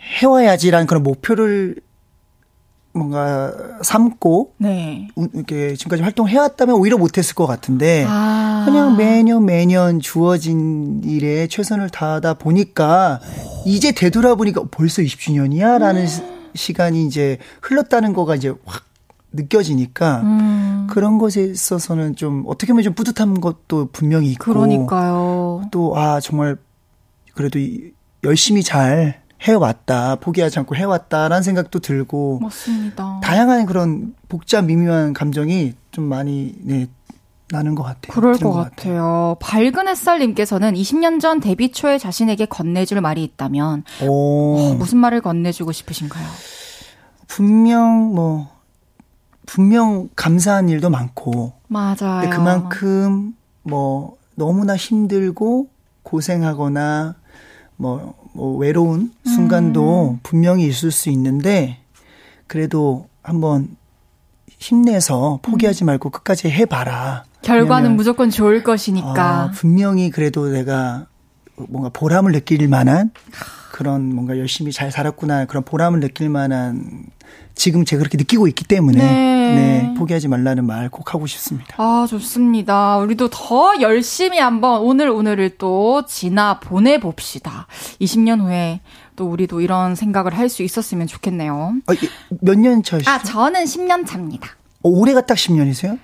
해와야지라는 그런 목표를 뭔가 삼고 네. 우- 이렇게 지금까지 활동해왔다면 오히려 못했을 것 같은데 아. 그냥 매년 매년 주어진 일에 최선을 다하다 보니까 이제 되돌아보니까 벌써 20주년이야라는 시간이 이제 흘렀다는 거가 이제 확 느껴지니까 음, 그런 것에 있어서는 좀 어떻게 보면 좀 뿌듯한 것도 분명히 있고 그러니까요. 또 아 정말 그래도 이- 열심히 잘 해왔다 포기하지 않고 해왔다라는 생각도 들고 맞습니다. 다양한 그런 복잡 미묘한 감정이 좀 많이 네 나는 것 같아요. 그럴 드는 것 같아요. 밝은 햇살님께서는 20년 전 데뷔 초에 자신에게 건네줄 말이 있다면 오, 어, 무슨 말을 건네주고 싶으신가요? 분명 뭐 분명 감사한 일도 많고 맞아요. 근데 그만큼 뭐 너무나 힘들고 고생하거나 뭐, 뭐 외로운 순간도 음. 분명히 있을 수 있는데 그래도 한번 힘내서 포기하지 말고 끝까지 해봐라. 결과는 무조건 좋을 것이니까. 아, 분명히 그래도 내가 뭔가 보람을 느낄 만한 그런 뭔가 열심히 잘 살았구나 그런 보람을 느낄 만한 지금 제가 그렇게 느끼고 있기 때문에 네. 네, 포기하지 말라는 말 꼭 하고 싶습니다. 아, 좋습니다. 우리도 더 열심히 한번 오늘 오늘을 또 지나 보내 봅시다. 20년 후에 또 우리도 이런 생각을 할 수 있었으면 좋겠네요. 어, 몇년 차시죠? 아, 저는 10년 차입니다. 어, 올해가 딱 10년이세요?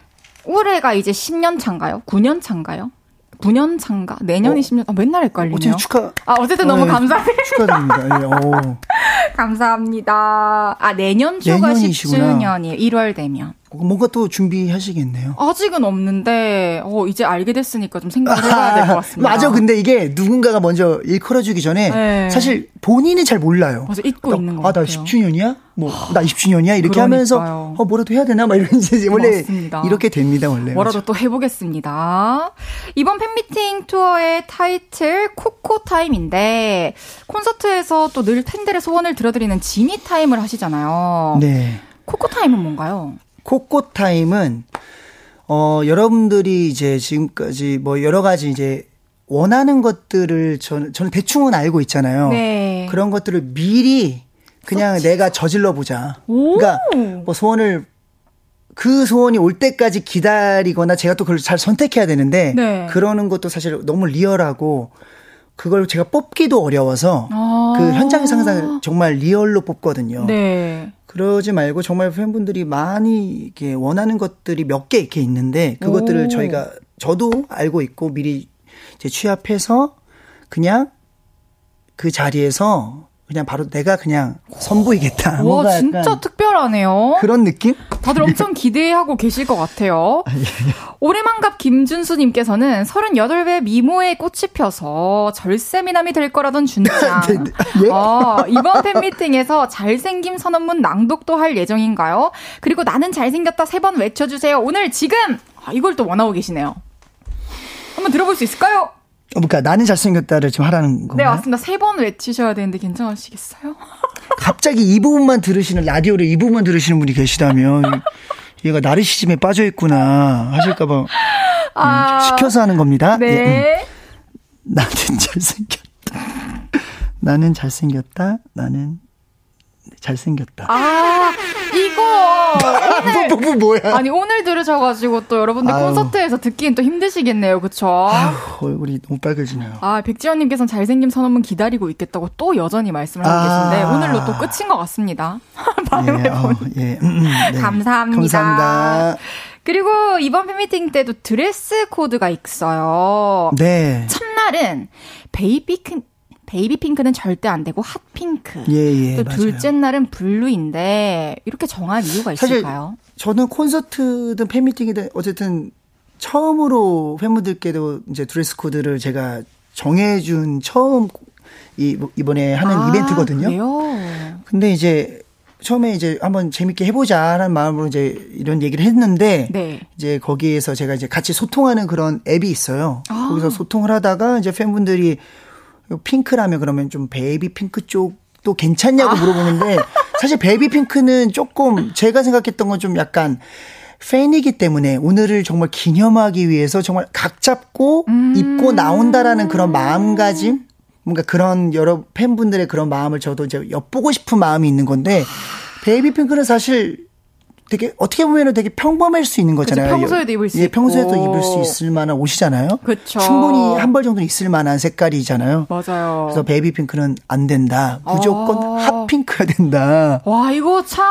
올해가 이제 10년 차인가요? 9년 차인가요? 9년 차인가? 내년이 어. 10년, 아, 맨날 헷갈리네요. 어쨌든 축하. 아, 어쨌든 너무 네, 감사합니다. 축하드립니다. 예, 오. (laughs) 감사합니다. 아, 내년 초가 내년이시구나. 10주년이에요. 1월 되면. 뭔가 또 준비하시겠네요. 아직은 없는데, 어, 이제 알게 됐으니까 좀 생각을 해봐야 될 것 같습니다. (laughs) 맞아. 근데 이게 누군가가 먼저 일컬어주기 전에 네. 사실 본인이 잘 몰라요. 맞아, 잊고 있는 것 아, 나 같아요. 10주년이야? 뭐, 나 20주년이야? 이렇게 그러니까요. 하면서, 어, 뭐라도 해야 되나? 막 이런지, 원래 맞습니다. 이렇게 됩니다, 원래. 뭐라도 또 해보겠습니다. 이번 팬미팅 투어의 타이틀 코코 타임인데 콘서트에서 또 늘 팬들의 소원 을 들어드리는 지니 타임을 하시잖아요. 네. 코코 타임은 뭔가요? 코코 타임은, 어, 여러분들이 이제 지금까지 뭐 여러 가지 이제 원하는 것들을 저는, 저는 대충은 알고 있잖아요. 네. 그런 것들을 미리 그냥 내가 저질러 보자. 오. 그러니까 뭐 소원을 그 소원이 올 때까지 기다리거나 제가 또 그걸 잘 선택해야 되는데 네. 그러는 것도 사실 너무 리얼하고 그걸 제가 뽑기도 어려워서 아. 아. 그 현장에서 항상 정말 리얼로 뽑거든요. 네. 그러지 말고 정말 팬분들이 많이 이렇게 원하는 것들이 몇 개 이렇게 있는데 그것들을 오. 저희가 저도 알고 있고 미리 이제 취합해서 그냥 그 자리에서 그냥 바로 내가 그냥 선보이겠다. 와, 진짜 특별하네요. 그런 느낌? 다들 엄청 기대하고 계실 것 같아요. 예. (laughs) 오래만갑 김준수님께서는 38배 미모에 꽃이 펴서 절세미남이 될 거라던 준짱. (laughs) 네, 네. 예? 아, 이번 팬미팅에서 잘생김 선언문 낭독도 할 예정인가요? 그리고 나는 잘생겼다 세 번 외쳐주세요. 오늘 지금! 아, 이걸 또 원하고 계시네요. 한번 들어볼 수 있을까요? 어, 그러니까 나는 잘생겼다를 지금 하라는 네, 건가요? 맞습니다. 세 번 외치셔야 되는데 괜찮으시겠어요? (laughs) 갑자기 이 부분만 들으시는 라디오를 이 부분만 들으시는 분이 계시다면 얘가 나르시즘에 빠져 있구나 하실까봐 음, 아, 시켜서 하는 겁니다. 예, 음. 네. 나는 잘생겼다. 나는 잘생겼다. 나는 잘생겼다. 아, 이거 오늘 뭐, 뭐, 뭐 야? 아니 오늘 들으셔가지고 또 여러분들 아유. 콘서트에서 듣기엔 또 힘드시겠네요, 그쵸? 아휴, 얼굴이 너무 빨개지네요. 아 백지연님께서는 잘생김 선언문 기다리고 있겠다고 또 여전히 말씀을 하고 아. 계신데 오늘로 또 끝인 것 같습니다. (laughs) 예, 어, 예. 음, 음, 네. (laughs) 감사합니다. 감사합니다. 그리고 이번 팬미팅 때도 드레스 코드가 있어요. 네. 첫날은 베이비 핑 베이비 핑크는 절대 안 되고 핫 핑크. 예, 예. 또 맞아요. 둘째 날은 블루인데 이렇게 정한 이유가 사실 있을까요? 저는 콘서트든 팬미팅이든 어쨌든 처음으로 팬분들께도 이제 드레스 코드를 제가 정해준 처음 이 이번에 하는 아, 이벤트거든요. 그래요? 근데 이제 처음에 이제 한번 재밌게 해보자라는 마음으로 이제 이런 얘기를 했는데 네. 이제 거기에서 제가 이제 같이 소통하는 그런 앱이 있어요. 아. 거기서 소통을 하다가 이제 팬분들이 핑크라면 그러면 좀 베이비 핑크 쪽도 괜찮냐고 아. 물어보는데 (laughs) 사실 베이비 핑크는 조금 제가 생각했던 건 좀 약간 팬이기 때문에 오늘을 정말 기념하기 위해서 정말 각 잡고 음. 입고 나온다라는 그런 마음가짐 뭔가 그런 여러 팬분들의 그런 마음을 저도 이제 엿보고 싶은 마음이 있는 건데 베이비 핑크는 사실 되게 어떻게 보면은 되게 평범할 수 있는 거잖아요. 그치, 평소에도 입을 수 예. 평소에도 입을 수 있을 만한 옷이잖아요. 그쵸. 충분히 한 벌 정도는 있을 만한 색깔이잖아요. 맞아요. 그래서 베이비 핑크는 안 된다. 무조건 아. 핫 핑크여야 된다. 와, 이거 참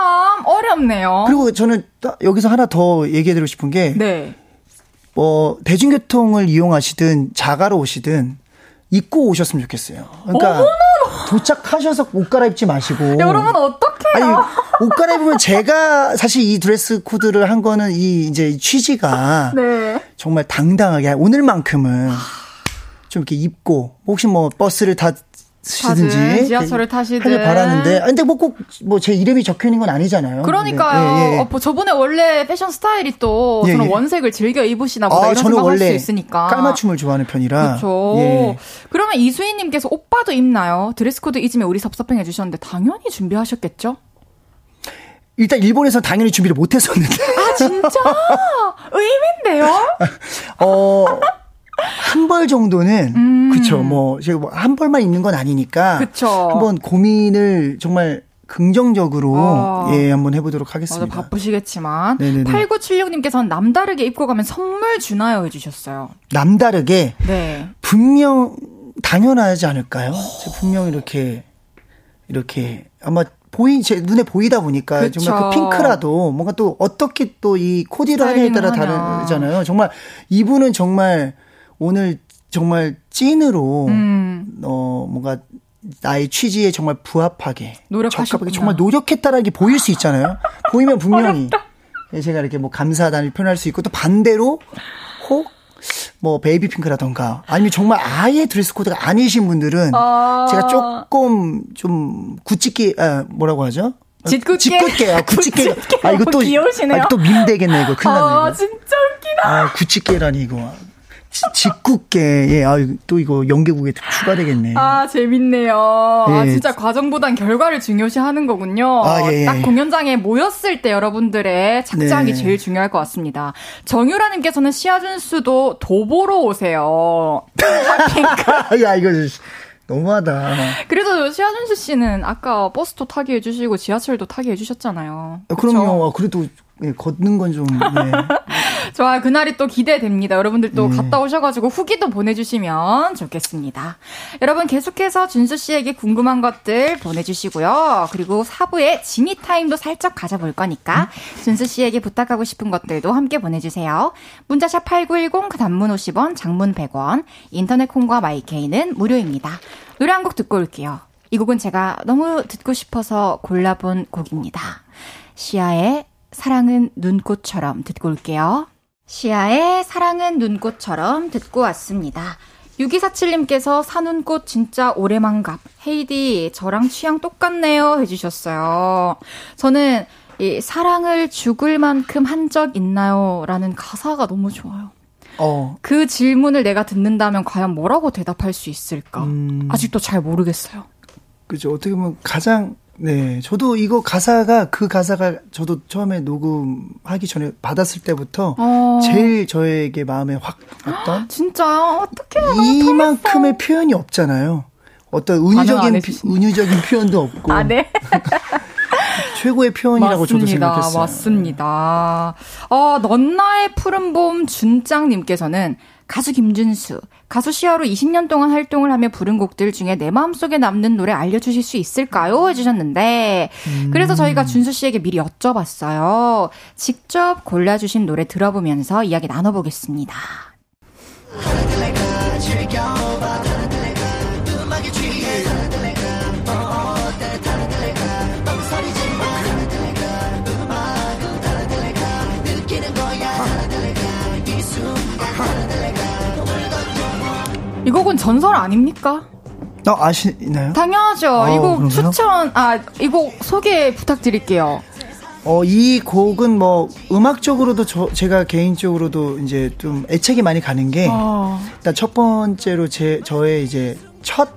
어렵네요. 그리고 저는 딱 여기서 하나 더 얘기해드리고 싶은 게, 네. 뭐, 대중교통을 이용하시든 자가로 오시든 입고 오셨으면 좋겠어요. 그러니까 도착하셔서 옷 갈아입지 마시고. 여러분 어떡해요? 아니, 옷 갈아입으면 제가 사실 이 드레스 코드를 한 거는 이 이제 취지가 네. 정말 당당하게 오늘만큼은 좀 이렇게 입고 혹시 뭐 버스를 타시든지 지하철을 타시든. 하길 바라는데 아, 근데 뭐 꼭 뭐 제 이름이 적혀 있는 건 아니잖아요. 그러니까요. 네, 예, 예. 어, 뭐 저번에 원래 패션 스타일이 또 예, 저는 예. 원색을 즐겨 입으시나 보다 아, 이런 생각할 수 있으니까. 깔맞춤을 좋아하는 편이라. 그렇죠. 예. 그러면 이수희님께서 오빠도 입나요? 드레스 코드 잊으면 우리 섭섭해 주셨는데 당연히 준비하셨겠죠? 일단 일본에서 당연히 준비를 못 했었는데. 아 진짜 (laughs) 의미인데요? 어. 한 벌 정도는 그쵸 뭐 제가 뭐한 벌만 입는 건 아니니까 음. 그쵸. 한번 고민을 정말 긍정적으로 아. 예 한번 해보도록 맞아 하겠습니다. 바쁘시겠지만 네네네. 8976님께서는 남다르게 입고 가면 선물 주나요 해주셨어요. 남다르게 네. 분명 당연하지 않을까요? 제가 분명 이렇게 이렇게 아마 보이 제 눈에 보이다 보니까 그쵸. 정말 그 핑크라도 뭔가 또 어떻게 또 이 코디를 하냐에 따라. 다르잖아요. 정말 이분은 정말 오늘 정말 찐으로 음. 어 뭔가 나의 취지에 정말 부합하게 노력하셨구나. 적합하게 정말 노력했다라는 게 보일 수 있잖아요. 보이면 분명히 예, 제가 이렇게 뭐 감사하다는 표현할 수 있고 또 반대로 혹 뭐 베이비 핑크라던가 아니면 정말 아예 드레스 코드가 아니신 분들은 아. 제가 조금 좀 짓궂게 아, 뭐라고 하죠? 짓궂게? 짓궂게 아, 굳직게 아 이거 또 귀여우시네요. 아, 또 밈되겠네 이거 큰일 났네 아. 진짜 웃기다. 아 굳직게라니 이거 지- 짓궂게 예, 아, 또 이거 연계국에 추가되겠네. 아, 재밌네요. 아, 예. 진짜 과정보단 결과를 중요시 하는 거군요. 아, 예, 예. 딱 공연장에 모였을 때 여러분들의 착장이 네. 제일 중요할 것 같습니다. 정유라님께서는 시아준수도 도보로 오세요. (laughs) 야 이거 너무하다. 그래도 시아준수 씨는 아까 버스도 타게 해주시고 지하철도 타게 해주셨잖아요. 아, 그럼요. 아, 그래도 예, 걷는 건 좀, 네. (laughs) 좋아, 그날이 또 기대됩니다. 여러분들 또 네. 갔다 오셔가지고 후기도 보내주시면 좋겠습니다. 여러분 계속해서 준수 씨에게 궁금한 것들 보내주시고요. 그리고 4부에 지니 타임도 살짝 가져볼 거니까 준수 씨에게 부탁하고 싶은 것들도 함께 보내주세요. 문자샵 8910, 단문 50원, 장문 100원, 인터넷 콩과 마이케이는 무료입니다. 노래 한 곡 듣고 올게요. 이 곡은 제가 너무 듣고 싶어서 골라본 곡입니다. 시아의 사랑은 눈꽃처럼 듣고 올게요. 시아의 사랑은 눈꽃처럼 듣고 왔습니다. 6247님께서 사눈꽃 진짜 오래만 갑. 헤이디, 저랑 취향 똑같네요. 해주셨어요. 저는 이 사랑을 죽을 만큼 한 적 있나요? 라는 가사가 너무 좋아요. 어, 그 질문을 내가 듣는다면 과연 뭐라고 대답할 수 있을까? 음. 아직도 잘 모르겠어요. 그죠. 어떻게 보면 가장, 네. 저도 이거 가사가, 그 가사가 저도 처음에 녹음하기 전에 받았을 때부터 어. 제일 저에게 마음에 확 왔던 (gasps) 진짜 어떻게 이만큼의 표현이 없잖아요. 어떤 은유적인. 은유적인 표현도 없고. (laughs) 아, 네. (laughs) 최고의 표현이라고 저도 생각했어요. 맞습니다. 어, 넌 나의 푸른 봄 준짱님께서는 가수 김준수, 가수 시아로 20년 동안 활동을 하며 부른 곡들 중에 내 마음속에 남는 노래 알려주실 수 있을까요? 해주셨는데, 그래서 저희가 준수 씨에게 미리 여쭤봤어요. 직접 골라주신 노래 들어보면서 이야기 나눠보겠습니다. 이 곡은 전설 아닙니까? 어, 아시나요? 당연하죠. 아, 이곡 그런가요? 추천, 아, 이 곡 소개 부탁드릴게요. 어, 이 곡은 뭐, 음악적으로도 저, 제가 개인적으로도 이제 좀 애착이 많이 가는 게, 아, 일단 첫 번째로 제, 저의 이제 첫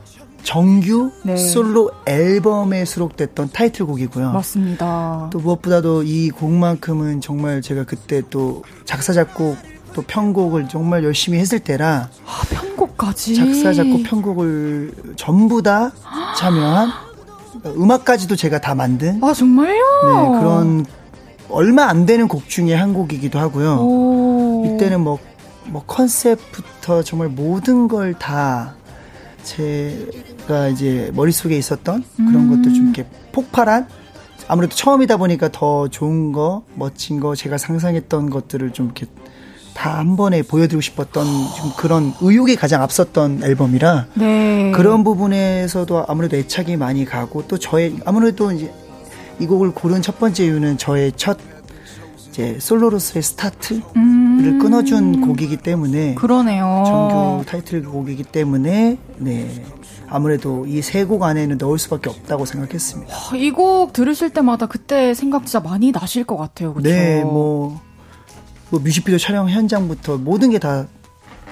정규 네. 솔로 앨범에 수록됐던 타이틀곡이고요. 맞습니다. 또 무엇보다도 이 곡만큼은 정말 제가 그때 또 작사, 작곡, 또 편곡을 정말 열심히 했을 때라, 아, 편곡까지. 작사, 작곡, 편곡을 전부 다 참여한, 음악까지도 제가 다 만든, 아, 정말요? 네, 그런 얼마 안 되는 곡 중에 한 곡이기도 하고요. 오. 이때는 뭐, 뭐 컨셉부터 정말 모든 걸 다 제가 이제 머릿속에 있었던 그런 음. 것들 좀 이렇게 폭발한 아무래도 처음이다 보니까 더 좋은 거, 멋진 거, 제가 상상했던 것들을 좀 이렇게 다 한 번에 보여드리고 싶었던 좀 그런 의욕이 가장 앞섰던 앨범이라 네. 그런 부분에서도 아무래도 애착이 많이 가고 또 저의 아무래도 이제 이 곡을 고른 첫 번째 이유는 저의 첫 이제 솔로로서의 스타트를 음. 끊어준 곡이기 때문에 그러네요. 정규 타이틀곡이기 때문에 네 아무래도 이 세 곡 안에는 넣을 수밖에 없다고 생각했습니다. 이 곡 들으실 때마다 그때 생각 진짜 많이 나실 것 같아요. 그쵸? 네, 뭐, 뭐 뮤직비디오 촬영 현장부터 모든 게 다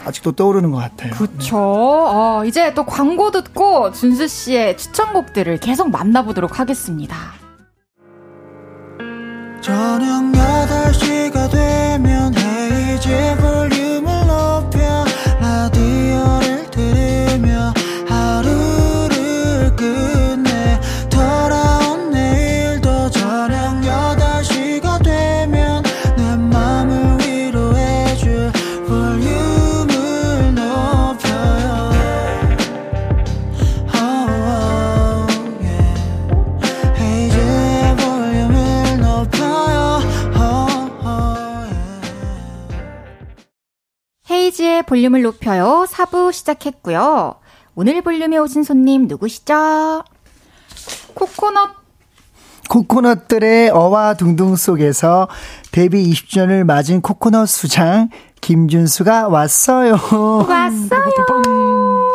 아직도 떠오르는 것 같아요. 그쵸. 어, 이제 또 광고 듣고 준수 씨의 추천곡들을 계속 만나보도록 하겠습니다. 저녁 8시 볼륨을 높여요. 4부 시작했고요. 오늘 볼륨에 오신 손님 누구시죠? 코코넛 코코넛들의 어와 둥둥 속에서 데뷔 20주년을 맞은 코코넛 수장 김준수가 왔어요. 왔어요.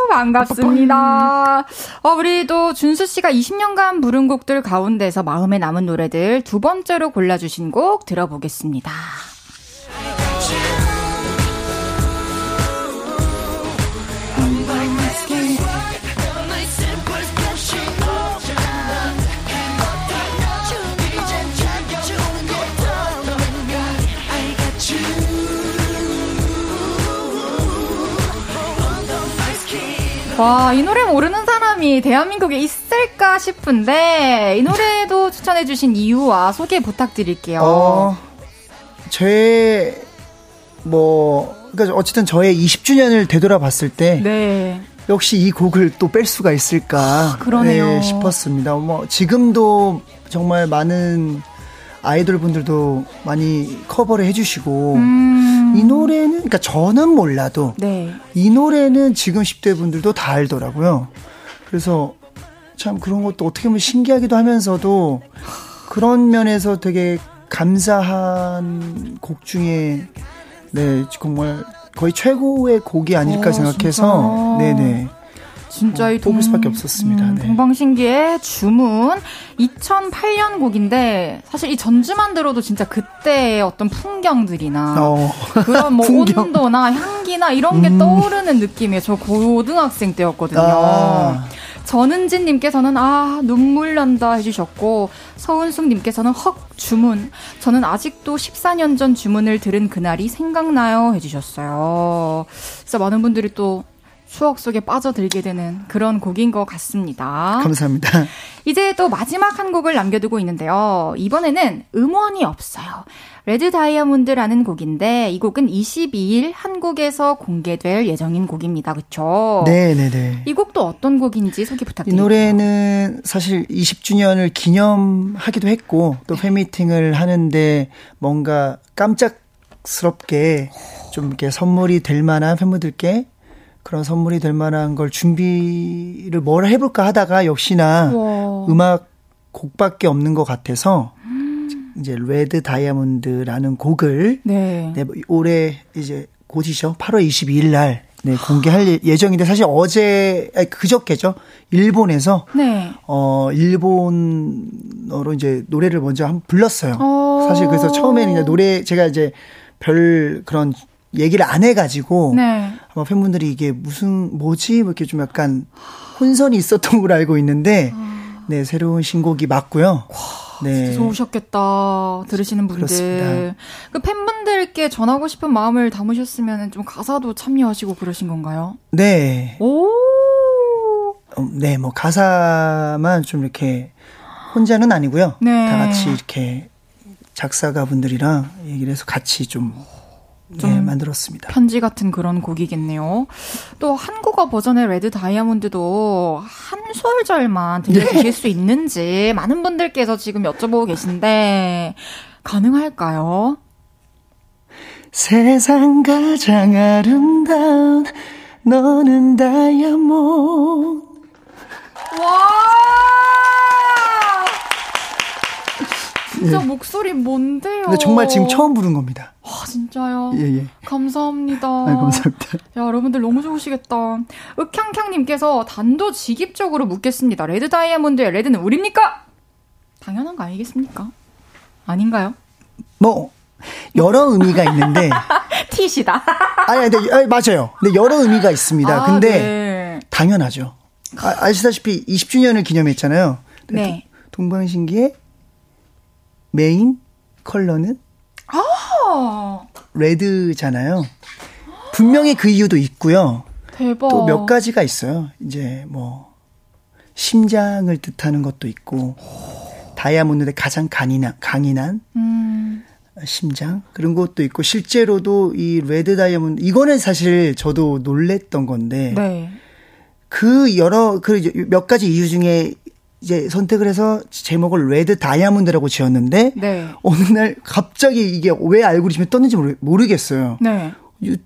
반갑습니다. 어, 우리도 준수 씨가 20년간 부른 곡들 가운데서 마음에 남은 노래들 두 번째로 골라주신 곡 들어보겠습니다. 와, 이 노래 모르는 사람이 대한민국에 있을까 싶은데, 이 노래도 추천해주신 이유와 소개 부탁드릴게요. 어, 제, 뭐, 그러니까 어쨌든 저의 20주년을 되돌아봤을 때, 네. 역시 이 곡을 또 뺄 수가 있을까 아, 그러네요. 네, 싶었습니다. 뭐 지금도 정말 많은 아이돌 분들도 많이 커버를 해주시고 음. 이 노래는 그러니까 저는 몰라도 네. 이 노래는 지금 10대 분들도 다 알더라고요. 그래서 참 그런 것도 어떻게 보면 신기하기도 하면서도 그런 면에서 되게 감사한 곡 중에 네 정말 거의 최고의 곡이 아닐까 어, 생각해서 진짜. 네네 진짜 이 뽑을 수밖에 없었습니다. 음, 네. 동방신기의 주문 2008년 곡인데 사실 이 전주만 들어도 진짜 그때의 어떤 풍경들이나 어, 그런 뭐 (laughs) 풍경. 온도나 향기나 이런 게 음. 떠오르는 느낌이에요. 저 고등학생 때였거든요. 아. 전은진님께서는 아 눈물 난다 해주셨고 서은숙님께서는 헉 주문 저는 아직도 14년 전 주문을 들은 그날이 생각나요 해주셨어요. 그래서 많은 분들이 또 추억 속에 빠져들게 되는 그런 곡인 것 같습니다. 감사합니다. 이제 또 마지막 한 곡을 남겨두고 있는데요. 이번에는 음원이 없어요. 레드 다이아몬드라는 곡인데 이 곡은 22일 한국에서 공개될 예정인 곡입니다. 그쵸? 네네 네. 이 곡도 어떤 곡인지 소개 이 부탁드립니다. 노래는 사실 20주년을 기념하기도 했고 또 팬미팅을 하는데 뭔가 깜짝스럽게 좀 이렇게 선물이 될 만한 팬분들께 그런 선물이 될 만한 걸 준비를 뭘 해볼까 하다가 역시나 와. 음악 곡밖에 없는 것 같아서 이제 레드 다이아몬드라는 곡을 네. 네, 올해 이제 곧이죠. 8월 22일 날 네, 공개할 예- 예정인데 사실 어제 아니, 그저께죠. 일본에서 네. 어 일본어로 이제 노래를 먼저 한번 불렀어요. 어. 사실 그래서 처음에는 이제 노래 제가 이제 별 그런 얘기를 안 해가지고 네. 아마 팬분들이 이게 무슨 뭐지 뭐 이렇게 좀 약간 혼선이 있었던 걸로 알고 있는데 네 새로운 신곡이 맞고요. 네. 좋으셨겠다. 들으시는 분들. 그렇습니다. 그 팬분들께 전하고 싶은 마음을 담으셨으면 좀 가사도 참여하시고 그러신 건가요? 네. 오. 어, 네, 뭐 가사만 좀 이렇게 혼자는 아니고요. 네. 다 같이 이렇게 작사가 분들이랑 얘기를 해서 같이 좀, 네, 좀 만들었습니다. 편지 같은 그런 곡이겠네요. 또 한국어 버전의 레드 다이아몬드도 한 소절만 들려주실 수 있는지 많은 분들께서 지금 여쭤보고 계신데 가능할까요? 세상 가장 아름다운 너는 다이아몬드. 와! 진짜 목소리 뭔데요? 네. 근데 정말 지금 처음 부른 겁니다. 와, 진짜요? 예, 예. 감사합니다. 아, 감사합니다. 야, 여러분들 너무 좋으시겠다. 윽향향님께서 단도직입적으로 묻겠습니다. 레드 다이아몬드의 레드는 우립니까? 당연한 거 아니겠습니까? 아닌가요? 뭐, 여러 의미가 있는데, (laughs) 티시다. 아니, 근데, 아니, 맞아요. 근데 여러 의미가 있습니다. 아, 근데, 네. 당연하죠. 아, 아시다시피 20주년을 기념했잖아요. 네. 도- 동방신기의 메인 컬러는 아, 레드잖아요. 분명히 그 이유도 있고요. 대박. 또 몇 가지가 있어요. 이제 뭐 심장을 뜻하는 것도 있고 다이아몬드의 가장 강인한, 강인한 음, 심장 그런 것도 있고 실제로도 이 레드 다이아몬드 이거는 사실 저도 놀랬던 건데 네. 그 여러 그 몇 가지 이유 중에 이제 선택을 해서 제목을 레드 다이아몬드라고 지었는데 네. 어느 날 갑자기 이게 왜 알고리즘에 떴는지 모르, 모르 겠어요. 네. 유-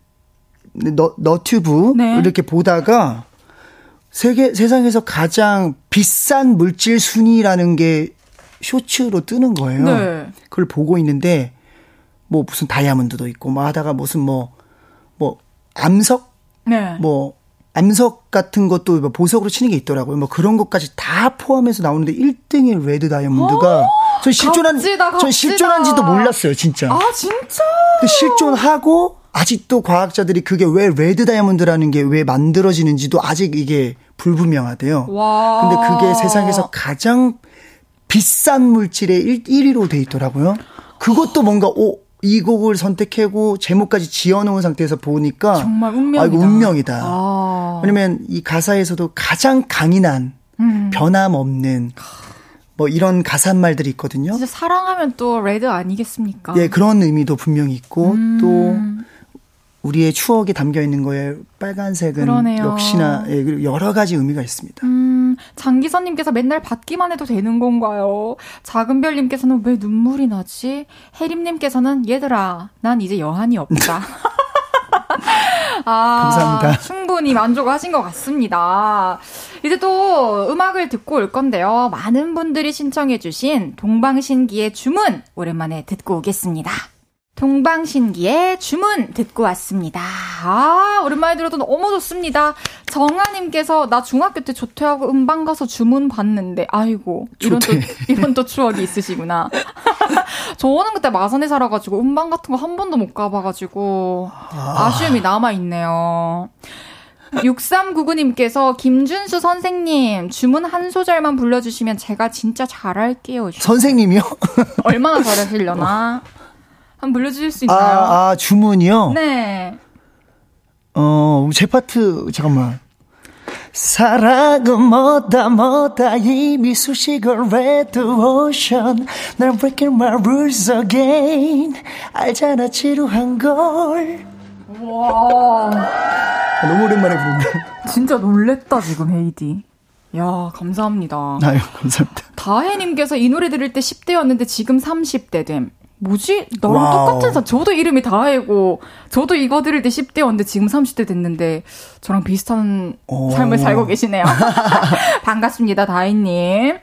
너, 너튜브 네. 이렇게 보다가 세계 세상에서 가장 비싼 물질 순위라는 게 쇼츠로 뜨는 거예요. 네. 그걸 보고 있는데 뭐 무슨 다이아몬드도 있고 뭐 하다가 무슨 뭐뭐 암석 네. 뭐 암석 같은 것도 뭐 보석으로 치는 게 있더라고요. 뭐 그런 것까지 다 포함해서 나오는데 1등이 레드 다이아몬드가 전 실존한 값지다, 전 값지다. 실존한지도 몰랐어요, 진짜. 아, 진짜? 실존하고 아직도 과학자들이 그게 왜 레드 다이아몬드라는 게 왜 만들어지는지도 아직 이게 불분명하대요. 와. 근데 그게 세상에서 가장 비싼 물질의 1, 1위로 돼 있더라고요. 그것도 뭔가 오, 이 곡을 선택하고 제목까지 지어놓은 상태에서 보니까 정말 운명이다. 아, 이거 운명이다. 아. 왜냐면 이 가사에서도 가장 강인한 음. 변함없는 뭐 이런 가사 말들이 있거든요. 진짜 사랑하면 또 레드 아니겠습니까? 예, 그런 의미도 분명히 있고 음. 또 우리의 추억이 담겨 있는 거에 빨간색은 그러네요. 역시나 예, 여러 가지 의미가 있습니다. 음, 장기선님께서 맨날 받기만 해도 되는 건가요? 작은별님께서는 왜 눈물이 나지? 혜림님께서는 얘들아, 난 이제 여한이 없다. (laughs) 아, 감사합니다. 충분히 만족하신 것 같습니다. 이제 또 음악을 듣고 올 건데요. 많은 분들이 신청해주신 동방신기의 주문 오랜만에 듣고 오겠습니다. 동방신기의 주문 듣고 왔습니다. 아, 오랜만에 들어도 너무 좋습니다. 정아님께서 나 중학교 때 조퇴하고 음방 가서 주문 받는데, 아이고, 이런 또, 조퇴. (laughs) 이런 또 추억이 있으시구나. (laughs) 저는 그때 마산에 살아가지고 음방 같은 거 한 번도 못 가봐가지고, 아쉬움이 남아있네요. 6399님께서 김준수 선생님 주문 한 소절만 불러주시면 제가 진짜 잘할게요. 선생님이요? 얼마나 잘하시려나? (laughs) 한번 불러주실 수 아, 있나요? 아, 주문이요? 네. 어, 제 파트, 잠깐만. 사랑은 뭐다 뭐다 이미 수식을 read ocean 난 breaking my rules again 알잖아 지루한 걸 와, 아, 너무 오랜만에 부른다 진짜 놀랬다 지금 헤이즈. 야, 감사합니다. 아유 감사합니다 다혜님께서 이 노래 들을 때 10대였는데 지금 30대 됨. 뭐지? 나랑 와우. 똑같은 사람. 저도 이름이 다혜고, 저도 이거 들을 때 10대였는데 지금 30대 됐는데, 저랑 비슷한 오. 삶을 살고 계시네요. (laughs) 반갑습니다, 다혜님.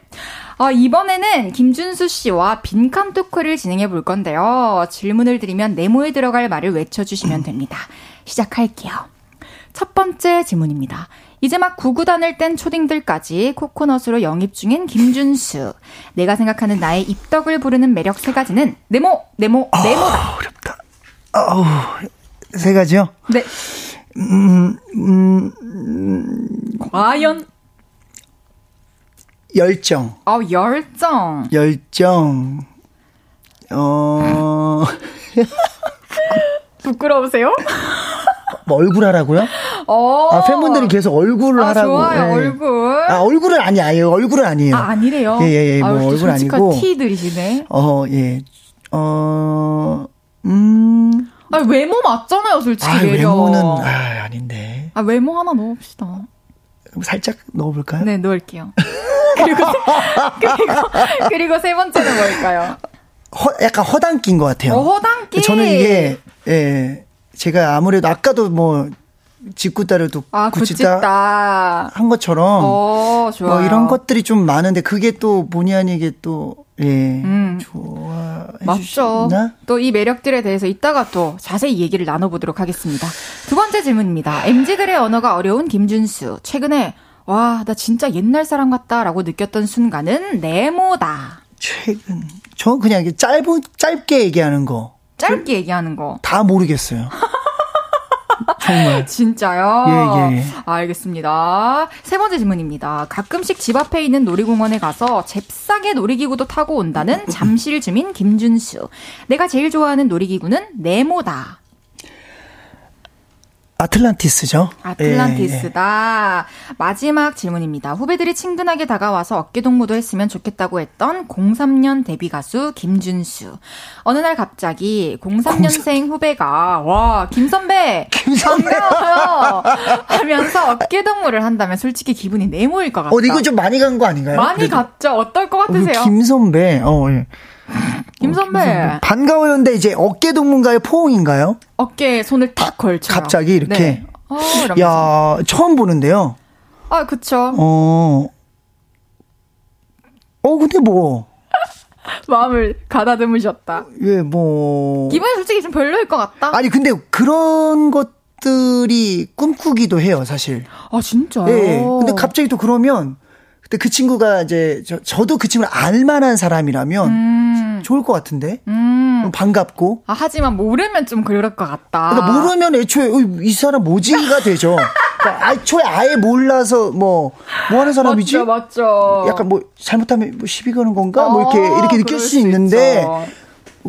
어, 이번에는 김준수 씨와 빈칸 토크를 진행해 볼 건데요. 질문을 드리면 네모에 들어갈 말을 외쳐주시면 됩니다. 시작할게요. 첫 번째 질문입니다. 이제 막 구구단을 뗀 초딩들까지 코코넛으로 영입 중인 김준수. 내가 생각하는 나의 입덕을 부르는 매력 세 가지는 네모, 네모, 네모다. 어렵다 아우 세 가지요 네. 과연? 열정 어, 열정. 열정 어 부끄러우세요? 뭐 얼굴 하라고요? 어. 아 팬분들이 계속 얼굴을 아, 하라고 좋아요, 예. 얼굴. 아 얼굴은 아니 아니에요 얼굴은 아니에요 아, 아니래요? 예, 예, 예, 뭐 아유, 또 얼굴 아니고. 티들이시네. 어, 예. 어, 음. 아, 외모 맞잖아요, 솔직히. 아. 외모는, 아, 아닌데. 아, 외모 하나 넣읍시다. 살짝 넣어볼까요? 네, 넣을게요. (laughs) 그리고, 세, 그리고, 그리고 세 번째는 뭘까요? 허, 약간 허당끼인 것 같아요. 어, 허당끼. 저는 이게, 예, 제가 아무래도 아까도 뭐, 짓궂다를 또 아, 굳짓다. 한 것처럼, 어, 좋아요. 뭐 이런 것들이 좀 많은데, 그게 또 본의 아니게 또, 예, 음. 좋아해 맞죠. 또 이 매력들에 대해서 이따가 또 자세히 얘기를 나눠보도록 하겠습니다. 두 번째 질문입니다. MZ들의 언어가 어려운 김준수. 최근에, 와, 나 진짜 옛날 사람 같다라고 느꼈던 순간은 네모다. 최근, 저 그냥 짧은, 짧게 얘기하는 거, 짧게 얘기하는 거. 다 모르겠어요. (laughs) 정말. (laughs) 진짜요? 예, 예. 알겠습니다. 세 번째 질문입니다. 가끔씩 집 앞에 있는 놀이공원에 가서 잽싸게 놀이기구도 타고 온다는 잠실 주민 김준수. 내가 제일 좋아하는 놀이기구는 네모다. 아틀란티스죠. 예, 예. 아틀란티스다. 마지막 질문입니다. 후배들이 친근하게 다가와서 어깨 동무도 했으면 좋겠다고 했던 03년 데뷔 가수 김준수. 어느 날 갑자기 03년생 후배가 와 김선배 반가워요 하면서 어깨 동무를 한다면 솔직히 기분이 네모일 것 같다. 어, 이거 좀 많이 간 거 아닌가요? 많이 그래도. 갔죠. 어떨 것 어, 그 같으세요? 김선배. 어, 예. (laughs) 김선배 반가워요인데 이제 어깨 동무인가요? 포옹인가요? 어깨에 손을 탁 걸쳐요. 갑자기 이렇게? 네. 어. 야, 처음 보는데요. 아 그쵸. 어. 어, 근데 뭐, (laughs) 마음을 가다듬으셨다. 예, 뭐. 기분이 솔직히 좀 별로일 것 같다. 아니, 근데 그런 것들이 꿈꾸기도 해요, 사실. 아 진짜요? 예. 근데 갑자기 또 그러면, 그때 그 친구가 이제, 저, 저도 그 친구를 알만한 사람이라면 음, 좋을 것 같은데? 음. 반갑고. 아, 하지만 모르면 좀 그럴 것 같다. 그러니까 모르면 애초에 어, 이 사람 뭐지가 되죠. 그러니까 애초에 아예 몰라서 뭐, 뭐 하는 사람이지? 맞죠, 맞죠. 약간 뭐 잘못하면 뭐 시비 거는 건가? 뭐 이렇게 어, 이렇게 느낄 수 있는데 있죠.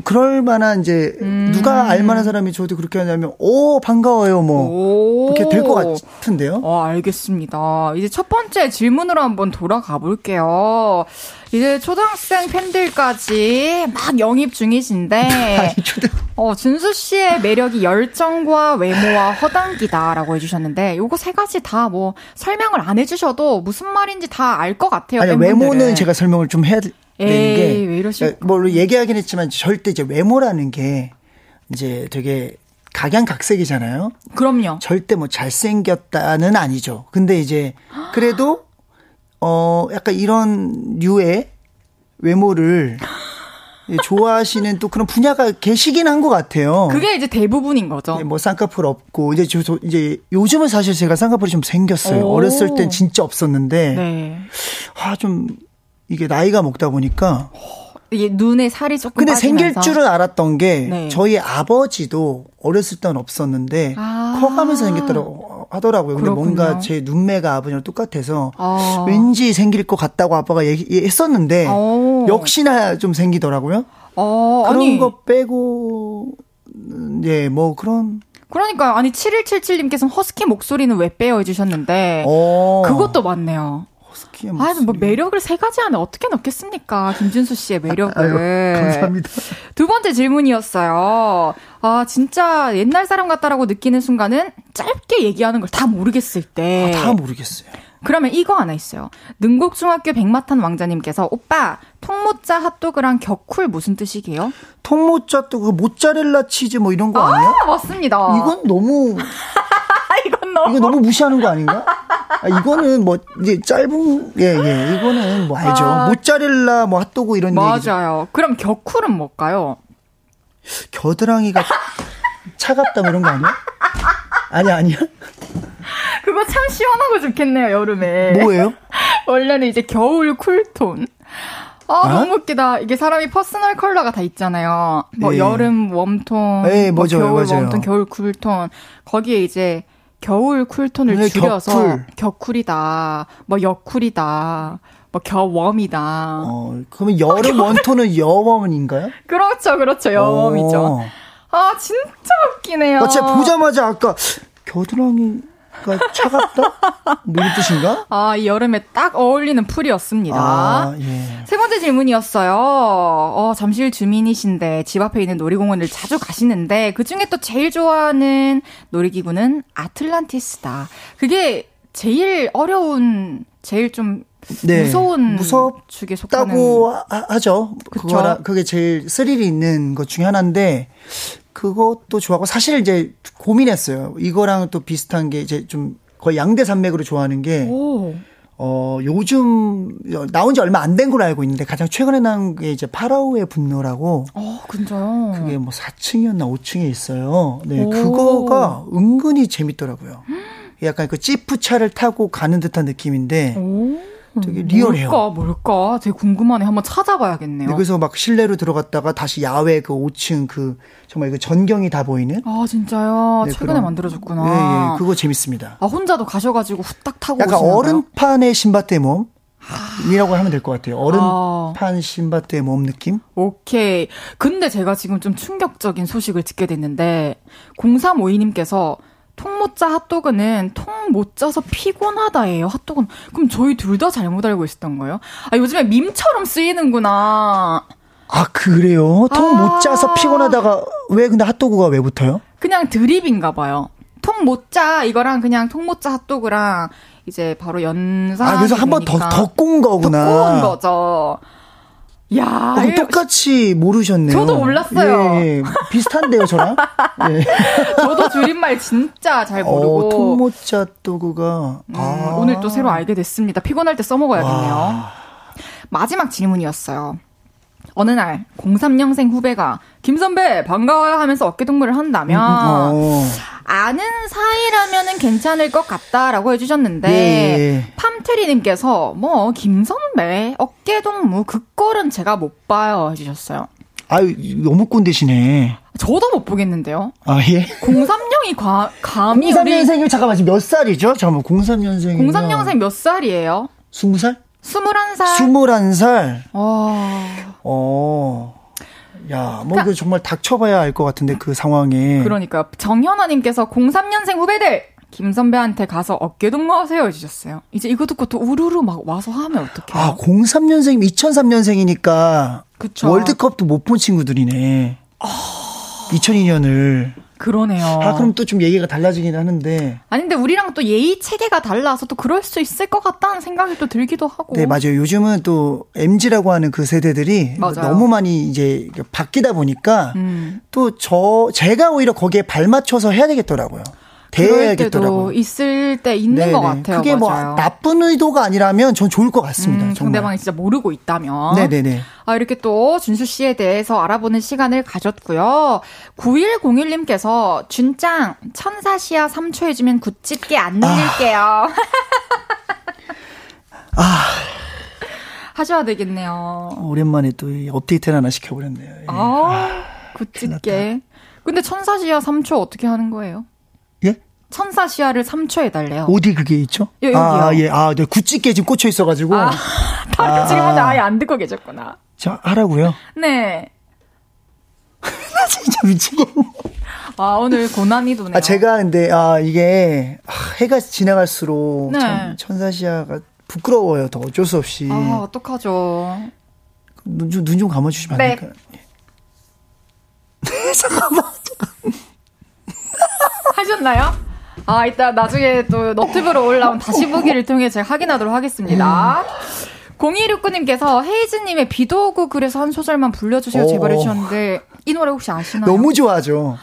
그럴 만한 이제 음. 누가 알 만한 사람이 저도 그렇게 하냐면 오 반가워요 뭐 오. 그렇게 될 것 같은데요. 어, 알겠습니다. 이제 첫 번째 질문으로 한번 돌아가 볼게요. 이제 초등학생 팬들까지 막 영입 중이신데, (laughs) 어, 준수 씨의 매력이 열정과 외모와 허당기다라고 해주셨는데, 요거 세 가지 다 뭐 설명을 안 해주셔도 무슨 말인지 다 알 것 같아요. 아니 팬분들은. 외모는 제가 설명을 좀 해야 에이, 게왜 이러실까? 뭐 얘기하긴 했지만 절대 이제 외모라는 게 이제 되게 각양각색이잖아요. 그럼요. 절대 뭐 잘생겼다는 아니죠. 근데 이제 그래도 어 약간 이런 류의 외모를 좋아하시는 또 그런 분야가 계시긴 한 것 같아요. 그게 이제 대부분인 거죠. 예, 뭐 쌍꺼풀 없고 이제 저, 저 이제 요즘은 사실 제가 쌍꺼풀이 좀 생겼어요. 오. 어렸을 땐 진짜 없었는데 네. 아좀 이게 나이가 먹다 보니까 이게 눈에 살이 조금 근데 생길 빠지면서. 줄은 알았던 게 네. 저희 아버지도 어렸을 땐 없었는데 아. 커가면서 생겼더라고 하더라고요. 근데 그렇군요. 뭔가 제 눈매가 아버지랑 똑같아서 아. 왠지 생길 것 같다고 아빠가 얘기했었는데 어. 역시나 좀 생기더라고요. 어, 그런 아니. 거 빼고 예, 뭐 그런 그러니까 아니 7177님께서는 허스키 목소리는 왜 빼요 해주셨는데 어. 그것도 맞네요. 허스키의 아, 뭐. 매력을 세 가지 안에 어떻게 넣겠습니까? 김준수 씨의 매력을. 아유, 감사합니다. 두 번째 질문이었어요. 아, 진짜 옛날 사람 같다라고 느끼는 순간은 짧게 얘기하는 걸 다 모르겠을 때. 아, 다 모르겠어요. 그러면 이거 하나 있어요. 능곡중학교 백마탄 왕자님께서 오빠 통모짜 핫도그랑 격쿨 무슨 뜻이게요? 통모짜 또 그 모짜렐라 치즈 뭐 이런 거 아니야? 아, 맞습니다. 이건 너무 (laughs) 이건 너무 이거 너무 무시하는 거 아닌가? 아, 이거는 뭐 이제 짧은 예 예 이거는 뭐 알죠. 아. 모짜렐라 뭐 핫도그 이런 얘기죠. 맞아요. 그럼 겨쿨은 뭘까요? 겨드랑이가 차갑다 뭐 이런 거 아니야? 아니 아니야? 그거 참 시원하고 좋겠네요, 여름에. 뭐예요? (laughs) 원래는 이제 겨울 쿨톤. 아, 어? 너무 웃기다. 이게 사람이 퍼스널 컬러가 다 있잖아요. 뭐, 예. 여름 웜톤, 예, 뭐 맞아요, 겨울 맞아요. 웜톤, 겨울 쿨톤. 거기에 이제 겨울 쿨톤을 네, 줄여서 격쿨. 격쿨이다, 뭐 여쿨이다, 뭐 겨웜이다. 어 그러면 여름 원톤은 여웜인가요? 그렇죠, 그렇죠. 여웜이죠. 어. 아, 진짜 웃기네요. 나 진짜 보자마자 아까 겨드랑이 가 차갑다? 뭐 이런 뜻인가? 아, 이 여름에 딱 어울리는 풀이었습니다. 아 예. 세 번째 질문이었어요. 어, 잠실 주민이신데 집 앞에 있는 놀이공원을 자주 가시는데 그 중에 또 제일 좋아하는 놀이기구는 아틀란티스다. 그게 제일 어려운, 제일 좀 네. 무서운 무섭 축에 속하는 하- 하죠. 그거라 그게 제일 스릴이 있는 것 중에 하나인데 그것도 좋아하고 사실 이제 고민했어요. 이거랑 또 비슷한 게 이제 좀 거의 양대 산맥으로 좋아하는 게 오. 어, 요즘 나온 지 얼마 안 된 걸로 알고 있는데 가장 최근에 나온 게 이제 파라오의 분노라고 어, 진짜요? 그게 뭐 4층이었나 5층에 있어요. 네, 오. 그거가 은근히 재밌더라고요. 약간 그 지프차를 타고 가는 듯한 느낌인데 오. 되게 리얼해요. 뭘까, 뭘까? 되게 궁금하네. 한번 찾아봐야겠네요. 네, 그래서 막 실내로 들어갔다가 다시 야외 그 5층 그 정말 그 전경이 다 보이는 아, 진짜요? 네, 최근에 그런- 만들어졌구나. 예, 예, 그거 재밌습니다. 아, 혼자도 가셔가지고 후딱 타고 약간 오시나 봐요? 얼음판의 신밧드의 몸 이라고 하면 될 것 같아요. 아. 얼음판 신밧드의 몸 느낌? 오케이. 근데 제가 지금 좀 충격적인 소식을 듣게 됐는데, 0352님께서 통모짜 핫도그는 통 못 짜서 피곤하다예요. 핫도그는. 그럼 저희 둘 다 잘못 알고 있었던 거예요? 아, 요즘에 밈처럼 쓰이는구나. 아 그래요? 통못 아. 짜서 피곤하다가 왜 근데 핫도그가 왜 붙어요? 그냥 드립인가 봐요. 통 못 짜, 이거랑 그냥 통 못 짜 핫도그랑 이제 바로 연상. 아 그래서 한 번 더 더 꼰 거구나. 더 꼬은 거죠. 야, 어, 이거 똑같이 모르셨네요. 저도 몰랐어요. 예, 예. 비슷한데요, 저랑? 예. (laughs) 저도 줄임말 진짜 잘 모르고. 어, 통모짜 또그가 음, 아. 오늘 또 새로 알게 됐습니다. 피곤할 때 써먹어야겠네요. 와. 마지막 질문이었어요. 어느 날 03년생 후배가 김 선배 반가워요 하면서 어깨동무를 한다면 어. 아는 사이라면은 괜찮을 것 같다라고 해주셨는데 예. 팜테리님께서 뭐 김선배 어깨동무 그 꼴은 제가 못 봐요 해주셨어요. 아유, 너무 꼰대시네. 저도 못 보겠는데요. 아, 예. 03년이 과, 감히 우리 03년생이면 잠깐만, 지금 몇 살이죠? 잠깐만, 03년생. 03년생 몇 살이에요? 20살? 21살? 21살? 와. 어. 야, 뭐 그 정말 닥쳐봐야 알 것 같은데 그 상황에. 그러니까 정현아님께서 03년생 후배들 김 선배한테 가서 어깨 동무하세요 해주셨어요. 이제 이거 듣고 또 우르르 막 와서 하면 어떡해요? 아, 03년생, 2003년생이니까 그쵸. 월드컵도 못 본 친구들이네. 2002년을. 그러네요. 아, 그럼 또 좀 얘기가 달라지긴 하는데. 아니 근데 우리랑 또 예의 체계가 달라서 또 그럴 수 있을 것 같다는 생각이 또 들기도 하고. 네, 맞아요. 요즘은 또 MG라고 하는 그 세대들이 맞아요. 너무 많이 이제 바뀌다 보니까 음. 또 저, 제가 오히려 거기에 발맞춰서 해야 되겠더라고요. 때도 있을 때 있는 것 같아요. 그게 뭐 맞아요. 나쁜 의도가 아니라면 전 좋을 것 같습니다. 음. 상대방이 진짜 모르고 있다면. 네네네. 아, 이렇게 또 준수 씨에 대해서 알아보는 시간을 가졌고요. 9101님께서 준짱 천사시야 3초 해주면 굳집게 안 눌릴게요. 아. (laughs) 하셔야 되겠네요. 오랜만에 또이 업데이트를 하나 시켜버렸네요. 예. 아, 굳집게. 근데 천사시야 3초 어떻게 하는 거예요? 예? 천사 시야를 3초 해달래요. 어디 그게 있죠? 여- 여기요. 아, 예. 아, 네. 굳직게 지금 꽂혀 있어가지고. 아, (laughs) 다른 아. 지금은 아예 안 듣고 계셨구나. 자, 하라고요? 네. (laughs) 진짜 미치겠네. 아, 오늘 고난이 도네요. 아, 제가 근데, 아, 이게, 아, 해가 지나갈수록 네. 참 천사시야가 부끄러워요. 더 어쩔 수 없이. 아, 어떡하죠. 눈 좀, 눈 좀 감아주시면 안 네. 될까요? (laughs) 잠깐만. 하셨나요? 아, 이따 나중에 또 너튜브로 올라온 다시 보기를 통해 제가 확인하도록 하겠습니다. 0269님께서 헤이즈님의 비도 오고 그래서 한 소절만 불려주세요 오. 제발 해주셨는데 이 노래 혹시 아시나요? 너무 좋아하죠.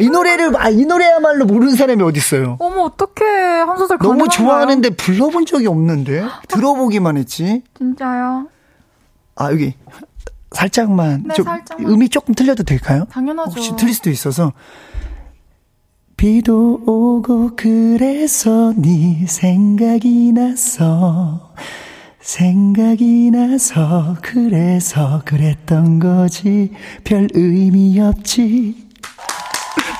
이 노래를, 아, 이 노래야말로 모르는 사람이 어딨어요. 어머 어떡해 한 소절 너무 가능한가요? 좋아하는데 불러본 적이 없는데? 들어보기만 했지. 진짜요? 아, 여기. 살짝만. 네, 좀 살짝만. 음이 조금 틀려도 될까요? 당연하죠. 혹시 틀릴 수도 있어서. 비도 오고 그래서 네 생각이 났어. 생각이 나서 그래서 그랬던 거지. 별 의미 없지.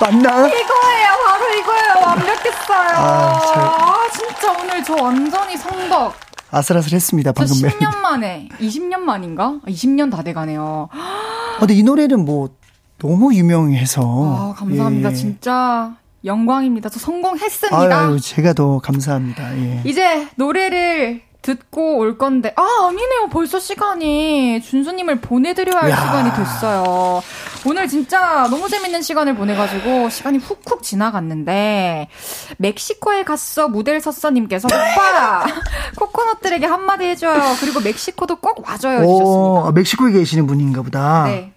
맞나? 이거예요 바로 이거예요 완벽했어요 아, 잘- 아, 진짜 오늘 저 완전히 성덕 아슬아슬했습니다. 저 방금 멜 10년 만에 20년 만인가? 20년 다 돼가네요 아, 근데 이 노래는 뭐 너무 유명해서. 아, 감사합니다. 예. 진짜 영광입니다. 저 성공했습니다. 아유, 제가 더 감사합니다. 예. 이제 노래를 듣고 올 건데, 아, 아니네요. 벌써 시간이 준수님을 보내드려야 할 야. 시간이 됐어요. 오늘 진짜 너무 재밌는 시간을 보내가지고 시간이 훅훅 지나갔는데, 멕시코에 갔어 무델 서서님께서 오빠, (laughs) 코코넛들에게 한마디 해줘요. 그리고 멕시코도 꼭 와줘요. 오, 해주셨습니다. 아, 멕시코에 계시는 분인가 보다. 네.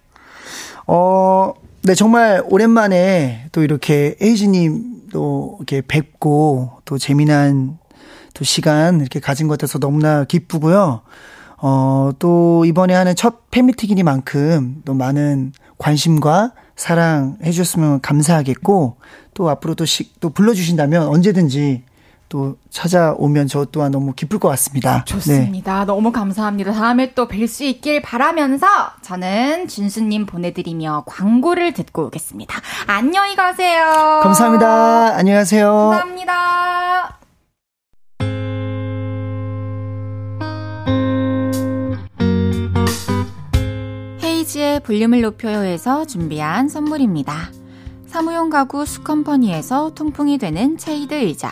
어, 네, 정말 오랜만에 또 이렇게 에이지님도 이렇게 뵙고 또 재미난 또 시간 이렇게 가진 것 같아서 너무나 기쁘고요. 어, 또 이번에 하는 첫 팬미팅이니만큼 또 많은 관심과 사랑 해주셨으면 감사하겠고 또 앞으로 또, 시, 또 불러주신다면 언제든지 또 찾아오면 저 또한 너무 기쁠 것 같습니다. 네. 좋습니다. 너무 감사합니다. 다음에 또 뵐 수 있길 바라면서 저는 준수님 보내드리며 광고를 듣고 오겠습니다. 안녕히 가세요. 감사합니다. 안녕하세요. 감사합니다. 헤이즈의 볼륨을 높여요에서 준비한 선물입니다. 사무용 가구 수컴퍼니에서 통풍이 되는 체이드 의자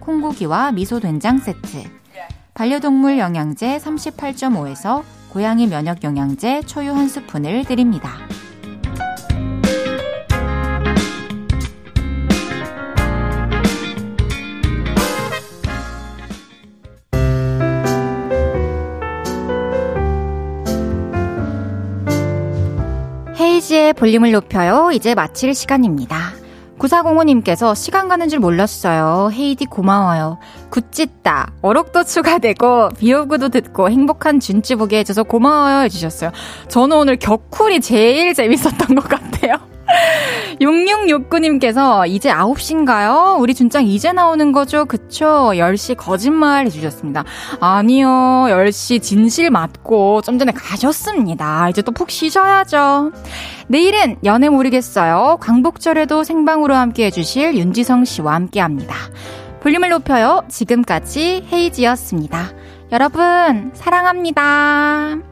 콩고기와 미소 된장 세트 반려동물 영양제 38.5에서 고양이 면역 영양제 초유 한 스푼을 드립니다. 헤이지의 볼륨을 높여요. 이제 마칠 시간입니다. 9405님께서 시간 가는 줄 몰랐어요. 헤이디 고마워요. 굿짓다. 어록도 추가되고 비오구도 듣고 행복한 준치 보게 해줘서 고마워요 해주셨어요. 저는 오늘 격쿨이 제일 재밌었던 것 같아요. (laughs) 6669님께서 이제 9시인가요? 우리 준짱 이제 나오는 거죠? 그쵸? 10시 거짓말 해주셨습니다. 아니요. 10시 진실 맞고 좀 전에 가셨습니다. 이제 또 푹 쉬셔야죠. 내일은 연애 모르겠어요. 광복절에도 생방으로 함께 해주실 윤지성 씨와 함께 합니다. 볼륨을 높여요. 지금까지 헤이지였습니다. 여러분, 사랑합니다.